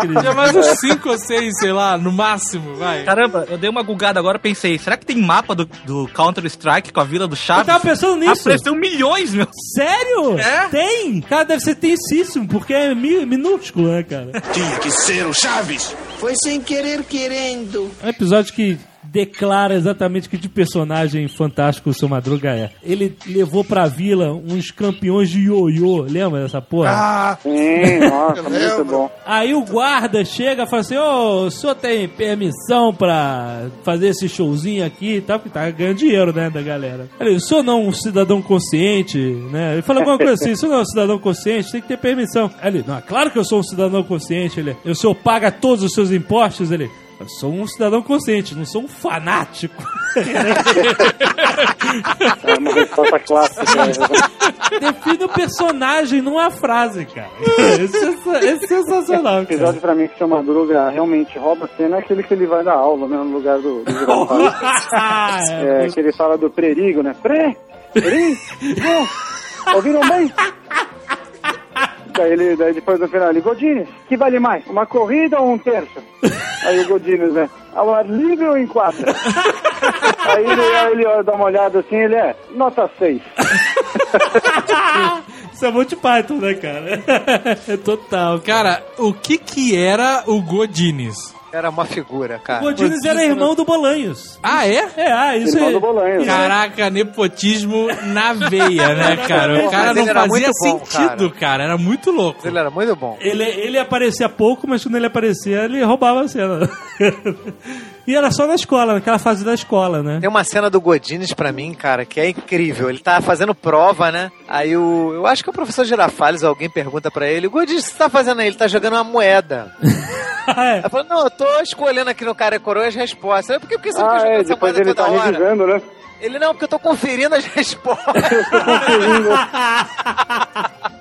Tinha mais uns 5 ou 6, sei lá, no máximo, vai. Caramba, eu dei uma gugada agora, pensei, será que tem mapa do, do Counter-Strike com a Vila do Eu Chaves? tava pensando nisso. Apareceu milhões, meu. Sério? É? Tem? Cara, deve ser tensíssimo, porque é mi- minúsculo, né, cara? Tinha que ser o Chaves. Foi sem querer querendo. É um episódio que declara exatamente que de personagem fantástico o seu Madruga é. Ele levou pra vila uns campeões de ioiô, lembra dessa porra? Ah, Sim, nossa, Eu muito bom. Aí o guarda chega e fala assim: Ô, o senhor tem permissão pra fazer esse showzinho aqui e tal? Porque tá ganhando dinheiro, né, da galera. Ele, o senhor não é um cidadão consciente, né? Ele fala alguma coisa assim: o senhor não é um cidadão consciente, tem que ter permissão. Aí ele, não, é claro que eu sou um cidadão consciente. Ele, o senhor paga todos os seus impostos? Ele, eu sou um cidadão consciente, não sou um fanático. É uma resposta clássica. né? Define o personagem numa frase, cara. É, é sensacional, O episódio cara. pra mim que chama Madruga realmente rouba a cena é aquele que ele vai dar aula, né? No lugar do, do. É, É, que ele fala do perigo, né? Pre, perigo, ouviram bem? Daí, ele, daí depois no final ele, Godines, que vale mais, uma corrida ou um terço? Aí o Godines, né? Ao ar livre ou em quadra? Aí ele, aí ele dá uma olhada assim, ele é, nota 6. Isso é Monty Python, né, cara? É total. Cara, o que que era o Godines? Era uma figura, O cara. Godines era irmão do Bolanhos. Ah, é? É, ah, isso Irmão é. do Bolanhos. Caraca, nepotismo na veia, né, cara? O cara não fazia bom, sentido, cara. Era muito louco. Ele era muito bom. Ele, ele aparecia pouco, mas quando ele aparecia, ele roubava a cena. e era só na escola, naquela fase da escola, né? Tem uma cena do Godines pra mim, cara, que é incrível. Ele tá fazendo prova, né? Aí o. Eu acho que o professor Girafales, alguém pergunta pra ele: Godines, o que você tá fazendo aí? Ele tá jogando uma moeda. É. Ele falou: Não, eu tô escolhendo aqui no cara e coroa as respostas. Eu, Por que, por que você fica Ah, jogando é, essa depois moeda ele tá toda hora? revisando, né? Ele, não, porque eu tô conferindo as respostas.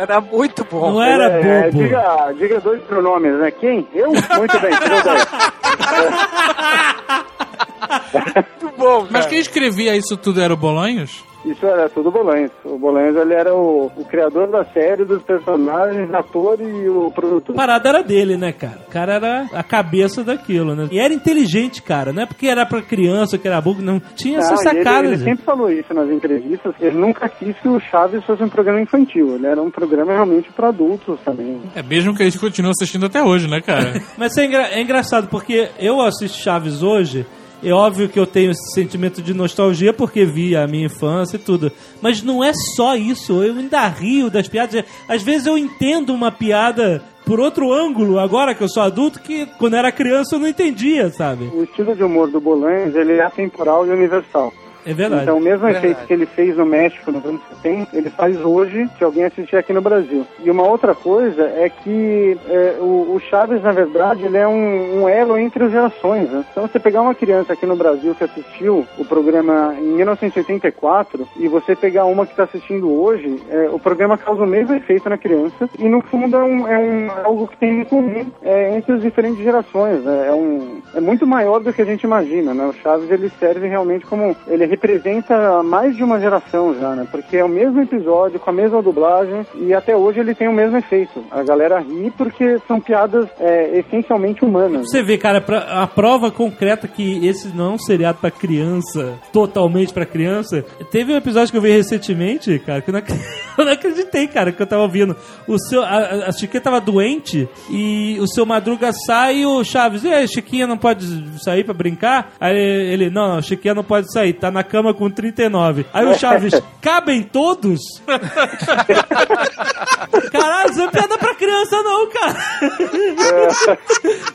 Era muito bom. Não era É, bobo. diga, diga dois pronomes, né? Quem? Eu? Muito bem, tirou daí. Muito bom, Mas cara. quem escrevia isso tudo era o Bolanhos? Isso era tudo Bolanhos. O Bolanhos, ele era o, o criador da série, dos personagens, ator e o A produtor. parada era dele, né, cara? O cara era a cabeça daquilo, né? E era inteligente, cara. Não é porque era pra criança que era burro, não. Tinha Não, essas e ele, ele sempre falou isso nas entrevistas. Ele nunca quis que o Chaves fosse um programa infantil. Ele era um programa realmente para adultos também. É mesmo que a gente continua assistindo até hoje, né, cara? Mas é, engra- é engraçado, porque eu assisto Chaves hoje, é óbvio que eu tenho esse sentimento de nostalgia porque vi a minha infância e tudo. Mas não é só isso, eu ainda rio das piadas. Às vezes eu entendo uma piada por outro ângulo, agora que eu sou adulto, que quando era criança eu não entendia, sabe? O estilo de humor do Bolanhos, ele é atemporal e universal. É verdade. Então, o mesmo Verdade. efeito que ele fez no México nos anos 70, ele faz hoje se alguém assistir aqui no Brasil. E uma outra coisa é que é, o, o Chaves, na verdade, ele é um, um elo entre as gerações. Né? Então, você pegar uma criança aqui no Brasil que assistiu o programa em 1984 e você pegar uma que está assistindo hoje, é, o programa causa o mesmo efeito na criança e, no fundo, é, um, é um- algo que tem em comum é, entre as diferentes gerações. né? É um é muito maior do que a gente imagina, né? O Chaves ele serve realmente como ele representa mais de uma geração já, né? Porque é o mesmo episódio com a mesma dublagem e até hoje ele tem o mesmo efeito. A galera ri porque são piadas é, essencialmente humanas. Você vê, cara, pra- a prova concreta que esse não é um seriado pra criança, totalmente pra criança. Teve um episódio que eu vi recentemente, cara, que eu não, eu não acreditei, cara, que eu tava ouvindo. O seu, a, a- Chiquinha tava doente e o seu Madruga sai e o Chaves, e Chiquinha não pode sair pra brincar? Aí ele, não, Chiquinha não pode sair, tá na cama com 39. Aí o Chaves, cabem todos? Caralho, isso é piada pra criança não, cara.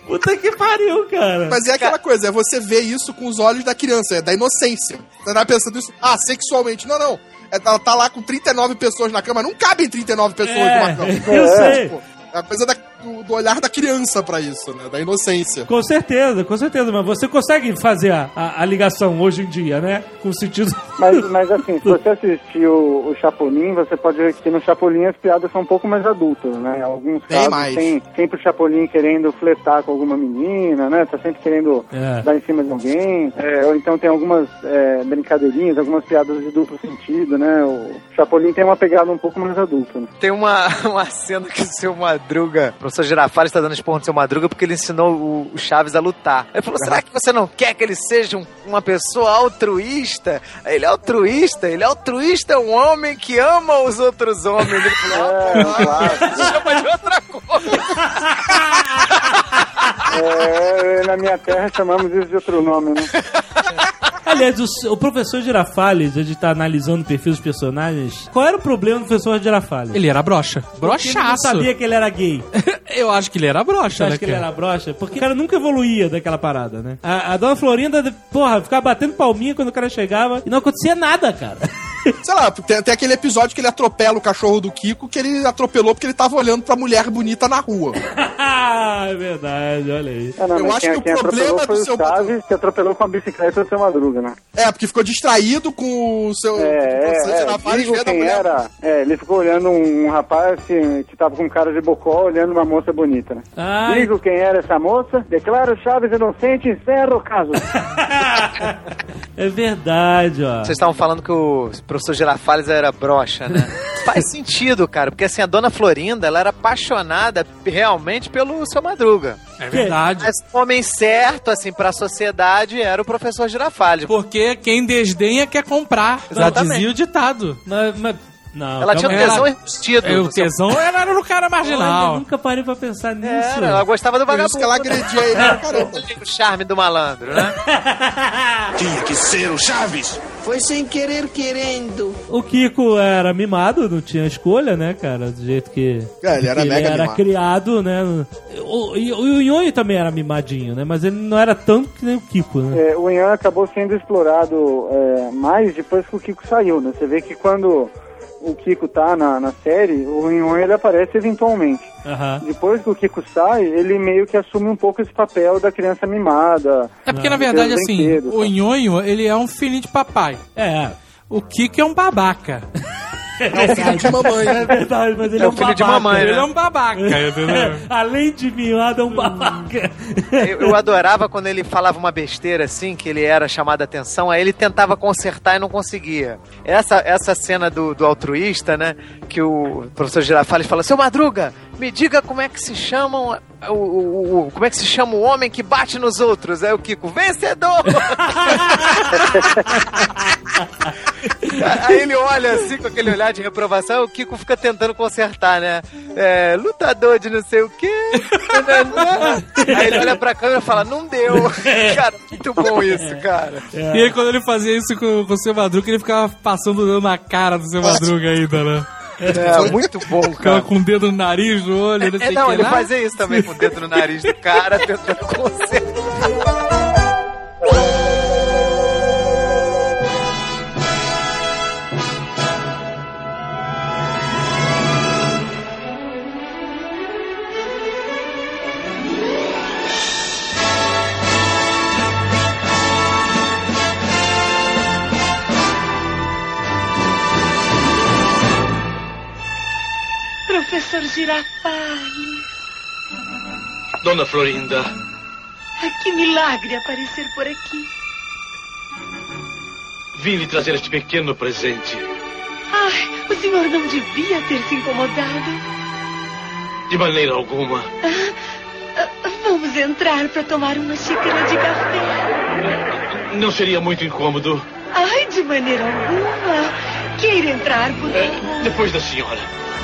Puta que pariu, cara. Mas é aquela coisa, é você ver isso com os olhos da criança, é da inocência. Você tá pensando isso, ah, sexualmente. Não, não. É, ela tá lá com 39 pessoas na cama, não cabem 39 pessoas É, numa cama. eu sei. Tipo, é a coisa da- do, do olhar da criança pra isso, né? Da inocência. Com certeza, com certeza, mas você consegue fazer a, a, a ligação hoje em dia, né? Com o sentido. Mas, mas assim, se você assistir o, o Chapolin, você pode ver que no Chapolin as piadas são um pouco mais adultas, né? Alguns Bem casos mais. tem sempre o Chapolin querendo fletar com alguma menina, né? Tá sempre querendo É. dar em cima de alguém. É, ou então tem algumas é, brincadeirinhas, algumas piadas de duplo sentido, né? O Chapolin tem uma pegada um pouco mais adulta, né? Tem uma, uma cena que o seu Madruga, professor Girafales está dando esporro no seu Madruga porque ele ensinou o, o Chaves a lutar. Ele falou: será que você não quer que ele seja um- uma pessoa altruísta? Ele é altruísta, ele é altruísta, é um homem que ama os outros homens. Ele falou: É, "Ah, claro. chama de outra coisa. É, na minha terra chamamos isso de outro nome, né? Aliás, o, o professor Girafales, a gente tá analisando o perfil dos personagens. Qual era o problema do professor Girafales? Ele era broxa. Porque ele não Brochaço. sabia que ele era gay. Eu acho que ele era broxa, né, que ele era broxa? Porque o cara nunca evoluía daquela parada, né? A, a dona Florinda, porra, ficava batendo palminha quando o cara chegava e não acontecia nada, cara. Sei lá, tem, tem aquele episódio que ele atropela o cachorro do Kiko, que ele atropelou porque ele tava olhando pra mulher bonita na rua. é verdade, olha aí. É, não, Eu acho quem, que o problema foi do o seu Chaves, que atropelou com a bicicleta do seu Madruga, né? É, porque ficou distraído com o seu. É, com é, é, digo quem era. É, ele ficou olhando um, um rapaz que, que tava com cara de bocó, olhando uma moça bonita, né? Ai. Digo quem era essa moça, declaro Chaves inocente e encerro o caso. É verdade, ó. Vocês estavam falando que o professor Girafales era broxa, né? Faz sentido, cara, porque assim, a dona Florinda, ela era apaixonada realmente pelo seu Madruga. É verdade. Mas o homem certo, assim, pra sociedade era o professor Girafales. Porque quem desdenha quer comprar. Já dizia o ditado. Mas, mas- não, Ela tinha um tesão enrustido. É, o tesão era, era no cara Olha, marginal. eu nunca parei pra pensar nisso. Era, ela gostava do Por vagabundo. isso que ela agredia ele caramba. O charme do malandro, né? Tinha que ser o Chaves. Foi sem querer querendo. O Kiko era mimado, não tinha escolha, né, cara? Do jeito que. É, ele era que mega era mimado. criado, né? O, e- o Nhonho também era mimadinho, né? Mas ele não era tanto que nem o Kiko, né? É, o Ian acabou sendo explorado é, mais depois que o Kiko saiu, né? Você vê que quando o Kiko tá na, na série, o Ian ele aparece eventualmente. Aham. Depois que o Kiko sai, ele meio que assume um pouco esse papel da criança mimada. É porque, na verdade, assim, brinquedos, o tá? Nhonho, ele é um filhinho de papai. É. O Kiko é um babaca. É o filho de mamãe. É verdade, mas ele é, É um filho de babaca. mamãe, Ele né? é um babaca, entendeu? Além de mimado, é um babaca. Eu, eu adorava quando ele falava uma besteira assim, que ele era chamado a atenção, aí ele tentava consertar e não conseguia. Essa, essa cena do, do altruísta, né? Que o professor Girafales fala, seu Madruga, me diga como é que se chamam. O, o- o- como é que se chama o homem que bate nos outros? Aí o Kiko, vencedor! Aí ele olha assim com aquele olhar de reprovação, o Kiko fica tentando consertar, né? É, lutador de não sei o quê. Aí ele olha pra câmera e fala, não deu. Cara, muito bom isso, cara. E aí, quando ele fazia isso com, com o seu Madruga, ele ficava passando o dedo na cara do seu Madruga ainda, né? É, muito bom, cara. com o dedo no nariz, no olho, não É, sei o não, que ele lá. fazia isso também com o dedo no nariz do cara, tentando consertar. Professor Girafales. Dona Florinda, Ah, Que milagre aparecer por aqui. Vim lhe trazer este pequeno presente. Ai, o senhor não devia ter se incomodado. De maneira alguma. Ah, Vamos entrar para tomar uma xícara de café. Não seria muito incômodo. Ai, de maneira alguma. Queira entrar, por favor. Depois da senhora.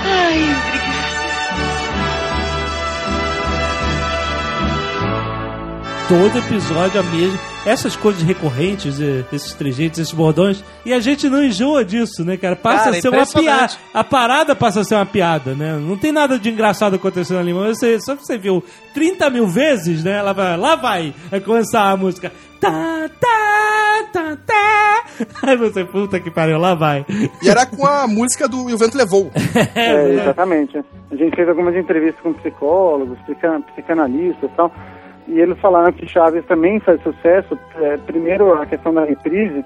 Ai, obrigada. Todo episódio a mesma. Essas coisas recorrentes, eh, esses trejeitos, esses bordões. E a gente não enjoa disso, né, cara? Passa Cara, a ser uma piada. A parada passa a ser uma piada, né? Não tem nada de engraçado acontecendo ali, mas você, só que você viu 30 mil vezes, né? Ela vai, lá vai, vai começar a música. Tá, tá, tá, tá. Aí você, puta que pariu, lá vai. E era com a música do E o Vento Levou. É, exatamente. A gente fez algumas entrevistas com psicólogos, psican- psicanalistas e tal, e eles falaram que Chaves também faz sucesso. É, primeiro, a questão da reprise.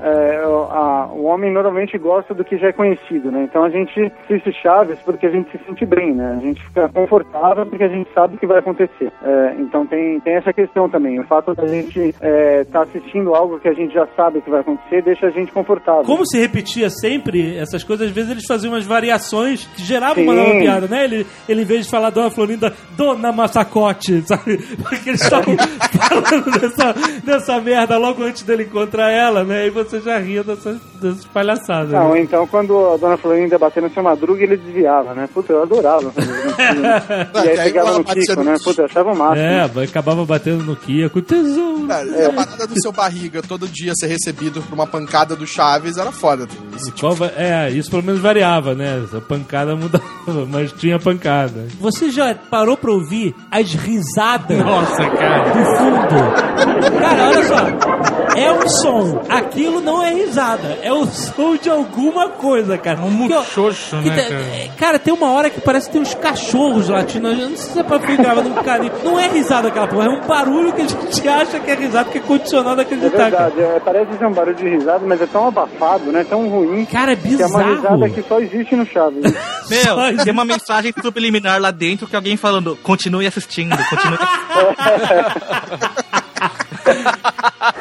É, o- a- o homem normalmente gosta do que já é conhecido, né? Então a gente assiste Chaves porque a gente se sente bem, né? A gente fica confortável porque a gente sabe o que vai acontecer. É, então tem, tem essa questão também. O fato da gente estar assistindo algo que a gente já sabe o que vai acontecer deixa a gente confortável. Como se repetia sempre essas coisas, às vezes eles faziam umas variações que geravam uma nova piada, né? Ele, ele, em vez de falar Dona Florinda, Dona Massacote, sabe? Porque eles estavam falando dessa, dessa merda logo antes dele encontrar ela, né? E você já ria dessas, dessas palhaçadas. Não, né? então quando a dona Florinda bateu no seu Madruga, ele desviava, né? Puta, eu adorava. fazer isso, e aí pegava ela no Kiko, né? Puta, eu achava o máximo. É, acabava batendo no Kia com tesouro. Cara, e a parada do seu barriga todo dia ser recebido por uma pancada do Chaves era foda. Esse tipo É, isso pelo menos variava, né? A pancada mudava, mas tinha pancada. Você já parou pra ouvir as risadas Nossa, cara. do fundo? Cara, olha só. É um som. Aquilo não é risada. É o som de alguma coisa, cara. É um muxoxo, Que né, cara? é, cara, tem uma hora que parece que tem uns cachorros latindo. Eu não sei se é pra fui gravando um carinho. Não é risada aquela porra, é um barulho que a gente acha que é risada, porque é condicionado a É acreditar. cara. verdade, é, parece ser um barulho de risada, mas é tão abafado, né? Tão ruim. Cara, é Que é uma bizarro. risada que só existe no Chaves. Meu, tem uma mensagem subliminar lá dentro que alguém falando, continue assistindo, continue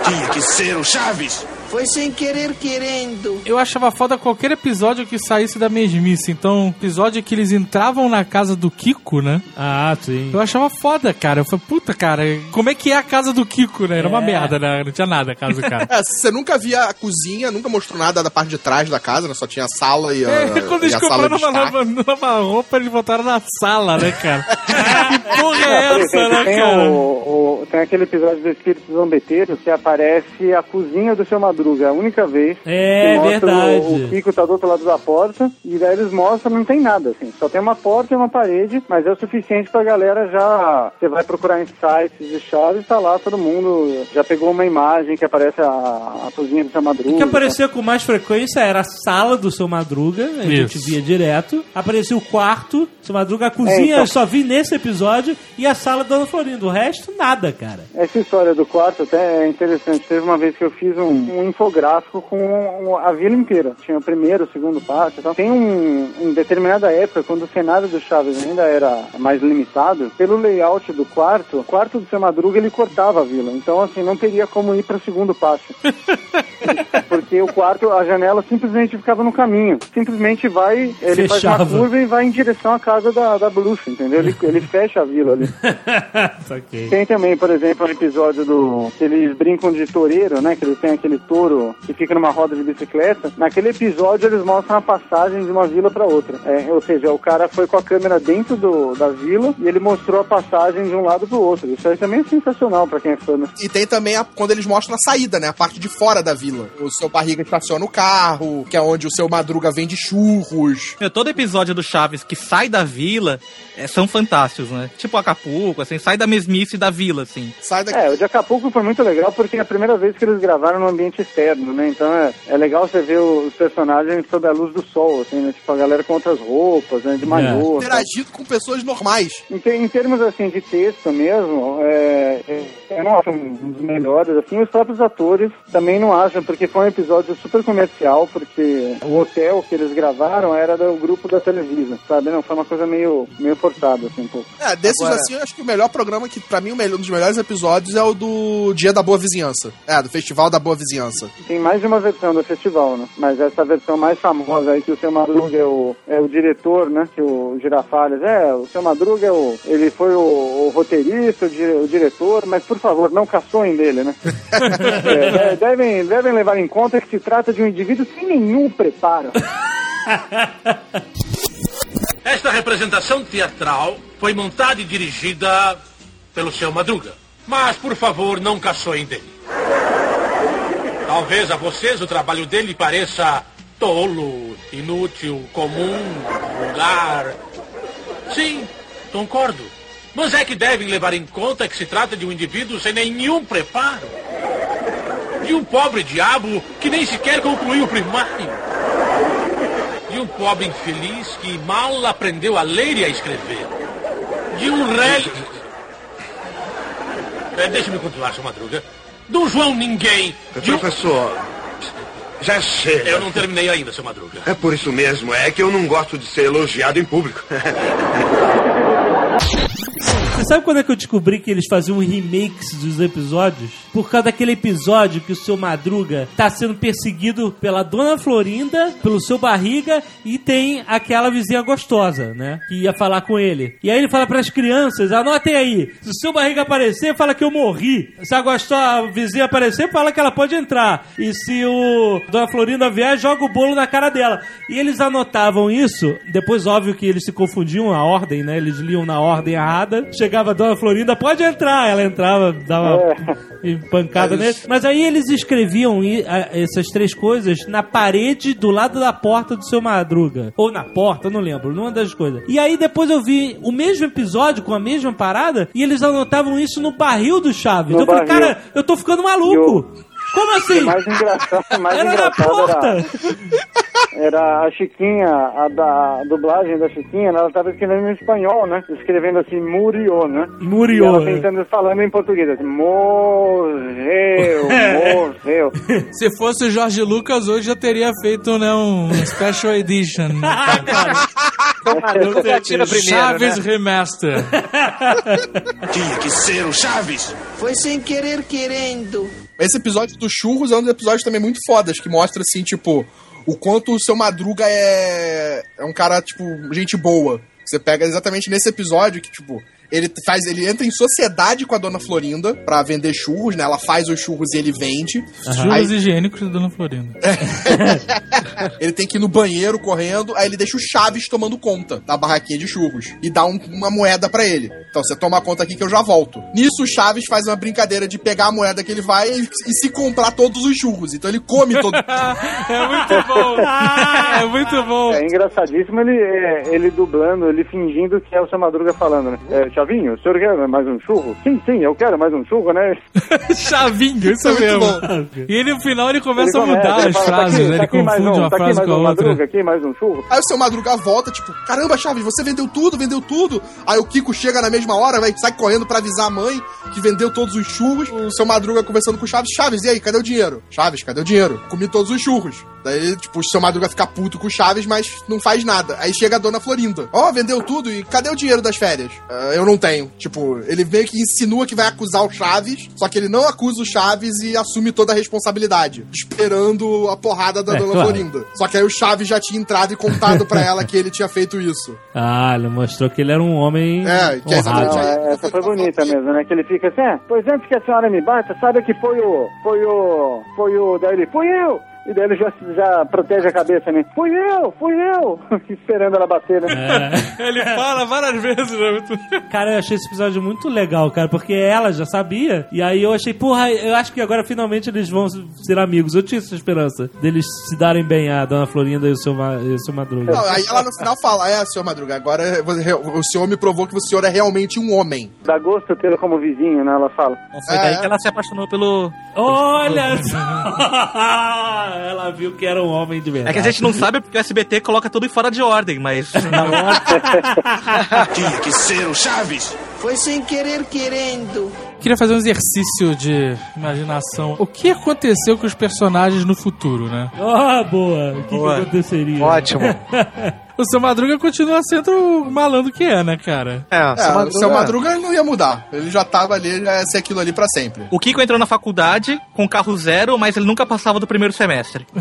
Tinha que ser o Chaves. Foi sem querer querendo. Eu achava foda qualquer episódio que saísse da mesmice. Então, episódio que eles entravam na casa do Kiko, né? Ah, sim. Eu achava foda, cara. Eu falei, puta, cara, como é que é a casa do Kiko, né? Era uma É. merda, né? Não tinha nada a casa do cara. É, você nunca via a cozinha, nunca mostrou nada da parte de trás da casa, né? Só tinha a sala e a, É, quando e eles compraram uma nova, nova roupa, eles botaram na sala, né, cara? que porra é essa, né, tem, cara? o, o- tem aquele episódio do Espírito Zombeteiro que aparece a cozinha do seu Madruga, a única vez. É, que mostra verdade. O, o Kiko tá do outro lado da porta, e daí eles mostram, não tem nada, assim. Só tem uma porta e uma parede, mas é o suficiente pra galera já. Você vai procurar em sites de chaves, tá lá, todo mundo já pegou uma imagem que aparece a, a cozinha do seu Madruga. O que aparecia com mais frequência era a sala do seu Madruga, a gente Isso. via direto. Aparecia o quarto, seu Madruga, a cozinha É, então. eu só vi nesse episódio, e a sala da Dona Florinda. O resto, nada, cara. Essa história do quarto até é interessante. Teve uma vez que eu fiz um, um infográfico com a vila inteira. Tinha o primeiro, o segundo pátio e tal. Tem um, em determinada época, quando o cenário do Chaves ainda era mais limitado, pelo layout do quarto, o quarto do seu Madruga ele cortava a vila. Então, assim, não teria como ir para o segundo pátio. Porque o quarto, a janela simplesmente ficava no caminho. Simplesmente vai, ele faz Fechava. uma curva e vai em direção à casa da, da bruxa, entendeu? Ele, ele fecha a vila ali. Saquei. Tem também, por exemplo, um episódio do. que eles brincam de toureiro, né? Que eles têm aquele touro que fica numa roda de bicicleta. Naquele episódio eles mostram a passagem de uma vila pra outra. É, ou seja, o cara foi com a câmera dentro do, da vila e ele mostrou a passagem de um lado pro outro. Isso aí também é sensacional pra quem é fã. né? E tem também a- quando eles mostram a saída, né? A parte de fora da vila. O seu barriga estaciona o carro, que é onde o seu madruga vende churros. Meu, todo episódio do Chaves que sai da vila é, são fantásticos, né? Tipo Acapulco, assim, sai da mesmice da vila, assim. Sai daqui. É, o de Acapulco foi muito legal porque é a primeira vez que eles gravaram no ambiente externo, né? Então é, é legal você ver os personagens sob a luz do sol, assim, né? Tipo, a galera com outras roupas, né? De maiô. tal. Interagido com pessoas normais. Em, te- em termos assim de texto mesmo, é, é, Eu não acho um dos melhores, assim, os próprios atores também não acham, porque foi um episódio super comercial, porque o hotel que eles gravaram era do grupo da Televisa, sabe? Não, foi uma coisa meio, meio forçada, assim, um pouco. É, desses Agora- assim, eu acho que o melhor programa, que pra mim o melhor- um dos melhores episódios é o do Dia da Boa Vizinhança. É, do Festival da Boa Vizinhança. Tem mais de uma versão do festival, né? Mas essa versão mais famosa aí, que o seu Madruga é o, é o diretor, né? Que o Girafales é, o seu Madruga é o. Ele foi o, o roteirista, o, di- o diretor, mas por favor, não caçoem dele, né? É, é, devem, devem levar em conta que se trata de um indivíduo sem nenhum preparo. Esta representação teatral foi montada e dirigida pelo seu Madruga. Mas, por favor, não caçoem dele. Talvez a vocês o trabalho dele pareça tolo, inútil, comum, vulgar. Sim, concordo. Mas é que devem levar em conta que se trata de um indivíduo sem nenhum preparo. De um pobre diabo que nem sequer concluiu o primário. De um pobre infeliz que mal aprendeu a ler e a escrever. De um rei. É, Deixa-me continuar, seu Madruga. De um João Ninguém. De um... Professor, já chega. Eu não terminei ainda, seu Madruga. É por isso mesmo, é que eu não gosto de ser elogiado em público. Sabe quando é que eu descobri que eles faziam remakes dos episódios? Por causa daquele episódio que o seu Madruga tá sendo perseguido pela Dona Florinda, pelo seu Barriga e tem aquela vizinha gostosa, né? Que ia falar com ele. E aí ele fala pras crianças: anotem aí, se o seu Barriga aparecer, fala que eu morri. Se a, gostosa, vizinha aparecer, fala que ela pode entrar. E se o Dona Florinda vier, joga o bolo na cara dela. E eles anotavam isso, depois, óbvio que eles se confundiam a ordem, né? Eles liam na ordem errada. Chegava a Dona Florinda, pode entrar. Ela entrava, dava uma pancada nele. Mas aí eles escreviam essas três coisas na parede do lado da porta do seu Madruga. Ou na porta, eu não lembro, numa das coisas. E aí depois eu vi o mesmo episódio com a mesma parada e eles anotavam isso no barril do Chaves. No eu falei, barril. cara, eu tô ficando maluco. Como assim? O mais engraçado, mais engraçado era, era a Chiquinha, a da a dublagem da Chiquinha, né? ela estava escrevendo em espanhol, né? Escrevendo assim, murió, né? Murió, E ela é. tentando falando em português, assim, morreu, morreu. Se fosse o Jorge Lucas, hoje já teria feito né, um Special Edition. Madruga platina primeiro, Chaves né? Remaster. Tinha que ser o Chaves. Foi sem querer querendo. Esse episódio do Churros é um dos episódios também muito fodas, que mostra, assim, tipo, o quanto o seu Madruga é, é um cara, tipo, gente boa. Você pega exatamente nesse episódio que, tipo, ele faz, ele entra em sociedade com a dona Florinda pra vender churros, né? Ela faz os churros e ele vende. Churros Aí higiênicos da Dona Florinda. ele tem que ir no banheiro correndo, aí ele deixa o Chaves tomando conta da barraquinha de churros e dá um- uma moeda pra ele. Então você toma conta aqui que eu já volto. Nisso o Chaves faz uma brincadeira de pegar a moeda que ele vai e, e se comprar todos os churros. Então ele come todo. é muito bom. É muito bom. É engraçadíssimo ele, é, ele dublando, ele fingindo que é o seu Madruga falando, né? É, Chavinho, o senhor quer mais um churro? Sim, sim, eu quero mais um churro, né? Chavinho, isso É muito mesmo. bom. E ele no final ele começa Ele a mudar as fala, frases, tá aqui, né? tá Ele confunde um, uma tá frase com a um outra. Madruga, aqui mais um churro. Aí o seu Madruga volta, tipo, caramba, Chaves, você vendeu tudo, vendeu tudo. Aí o Kiko chega na mesma hora, vai, sai correndo pra avisar a mãe que vendeu todos os churros. O seu Madruga conversando com o Chaves, Chaves, e aí, cadê o dinheiro? Chaves, cadê o dinheiro? Comi todos os churros. Daí, tipo, o seu Madruga fica puto com o Chaves, mas não faz nada. Aí chega a dona Florinda. Ó, vendeu tudo e cadê o dinheiro das férias? "Ah, eu não tenho. Tipo, ele meio que insinua que vai acusar o Chaves, só que ele não acusa o Chaves e assume toda a responsabilidade, esperando a porrada da É, dona claro. Florinda. Só que aí o Chaves já tinha entrado e contado pra ela que ele tinha feito isso. Ah, ele mostrou que ele era um homem É, que é honrado. Não, é- essa foi bonita mesmo, né? Que ele fica assim, ah, pois antes que a senhora me bata, sabe que foi o. Foi o. Foi o. Daí ele, fui eu! E daí ele já, já protege a cabeça, né? Fui eu, fui eu! Esperando ela bater, né? Ele fala várias vezes, né? Cara, eu achei esse episódio muito legal, cara, porque ela já sabia. E aí eu achei, porra, eu acho que agora finalmente eles vão ser amigos. Eu tinha essa esperança deles se darem bem, a Dona Florinda e o seu, Ma- e o seu Madruga. Não, aí ela no final fala: É, senhor Madruga, agora você- o senhor me provou que o senhor é realmente um homem. Dá gosto tê-lo como vizinho, né? Ela fala. Foi daí que ela se apaixonou pelo. Olha só! Ela viu que era um homem de É verdade. que a gente não sabe porque o SBT coloca tudo fora de ordem, mas na ordem. Tinha que ser o Chaves. Foi sem querer querendo. Queria fazer um exercício de imaginação. O que aconteceu com os personagens no futuro, né? Ah, boa. O que, que Boa. aconteceria? Ótimo. O seu Madruga continua sendo o malandro que é, né, cara? É, É, o seu Madruga não ia mudar. Ele já tava ali, ele ia ser aquilo ali pra sempre. O Kiko entrou na faculdade com carro zero, mas ele nunca passava do primeiro semestre.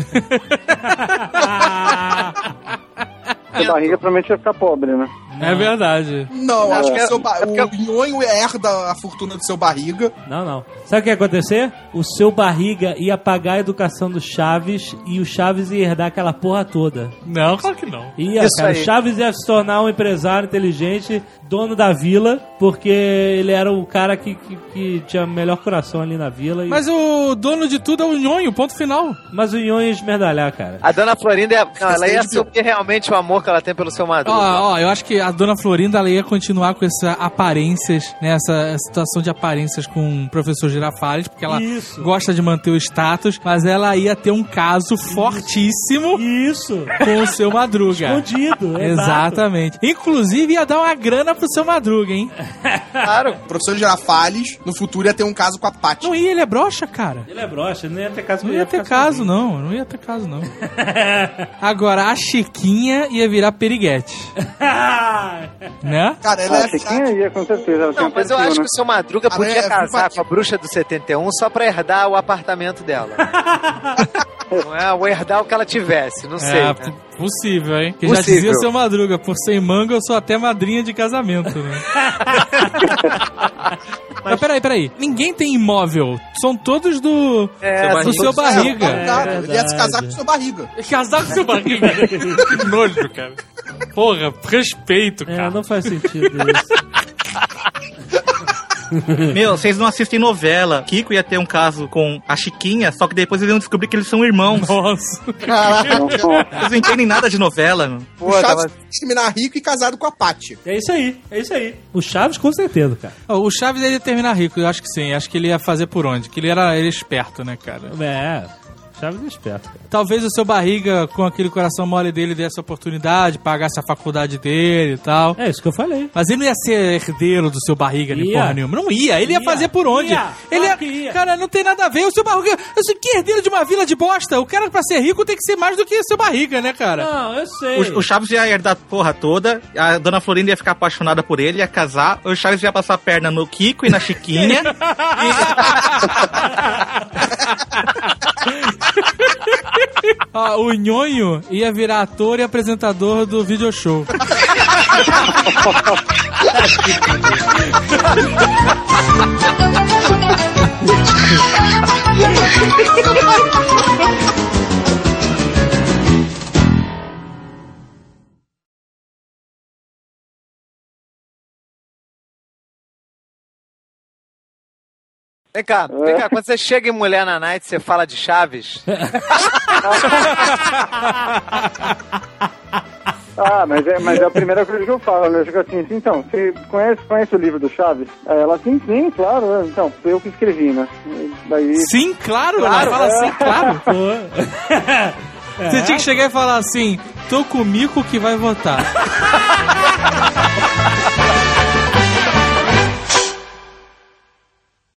A barriga provavelmente ia ficar pobre, né? É verdade. Não, É. acho que É seu ba- o Nhonho herda a fortuna do seu barriga. Não, não. Sabe o que ia acontecer? O seu barriga ia pagar a educação do Chaves e o Chaves ia herdar aquela porra toda. Não, claro que não. Ia, Isso cara. aí. O Chaves ia se tornar um empresário inteligente, dono da vila, porque ele era o cara que, que, que tinha o melhor coração ali na vila. e- Mas o dono de tudo é o Nhonho, ponto final. Mas o Ion ia esmerdalhar, cara. A dona Florinda, ia- não, ela ia é assumir realmente o amor que ela tem pelo seu Madruga. Ó, ó, eu acho que a dona Florinda ela ia continuar com essas aparências, né? Essa situação de aparências com o professor Girafales, porque ela Isso. gosta de manter o status, mas ela ia ter um caso fortíssimo Isso. com o seu Madruga. Escondido. Exatamente. Inclusive ia dar uma grana pro seu Madruga, hein? Claro. O professor Girafales, no futuro, ia ter um caso com a Paty. Não ia, ele é broxa, cara. Ele é broxa, não ia ter caso Não ele ia ter caso, sozinho. não. Não ia ter caso, não. Agora, a Chiquinha ia virar periguete. né? Cara, ela Ah, é Chiquinha ia, com certeza. Ela Não, um mas eu acho né? que o seu Madruga podia é casar com a bruxa do 71 só pra herdar o apartamento dela. não é? Ou herdar o que ela tivesse, não sei. É, né? p- possível, hein? Que já dizia o seu Madruga, por sem manga eu sou até madrinha de casamento, né? Mas peraí, peraí. Ninguém tem imóvel. São todos do. É, do seu barriga. Nada, ele ia se casar com seu barriga. Casar com seu barriga. que nojo, cara. Porra, respeito, É, cara. não faz sentido isso. Meu, vocês não assistem novela. Kiko ia ter um caso com a Chiquinha, só que depois eles iam descobrir que eles são irmãos. Nossa. Caraca. Vocês não entendem nada de novela, meu. O Chaves ia terminar rico e casado com a Paty. É isso aí, é isso aí. O Chaves, com certeza, cara. O Chaves ele ia terminar rico, eu acho que sim. Acho que ele ia fazer por onde? Que ele era ele é esperto, né, cara? É, Chaves é esperto, cara. Talvez o seu barriga, com aquele coração mole dele, desse a oportunidade, pagasse a faculdade dele e tal. É isso que eu falei. Mas ele não ia ser herdeiro do seu barriga nem Ia. porra nenhuma. Não ia, ele ia, Ia. fazer por onde? Ia. Ele Claro ia, que ia. Cara, não tem nada a ver. O seu barriga. Eu sei que herdeiro de uma vila de bosta. O cara, pra ser rico, tem que ser mais do que seu barriga, né, cara? Não, eu sei. O, o Chaves ia herdar a porra toda, a dona Florinda ia ficar apaixonada por ele, ia casar, o Chaves ia passar a perna no Kiko e na Chiquinha. Ah, o Nhonho ia virar ator e apresentador do video show. Vem cá, vem cá. Quando você chega em Mulher na Night, você fala de Chaves. Ah, mas é, mas é a primeira coisa que eu falo. né? Eu fico assim, assim, então, você conhece, conhece o livro do Chaves? Aí ela, sim, sim, claro. é, Então, foi eu que escrevi, né? Daí... Sim, claro, Claro, ela fala é. assim, claro. Pô. Você tinha que chegar e falar assim: tô com o Mico que vai votar.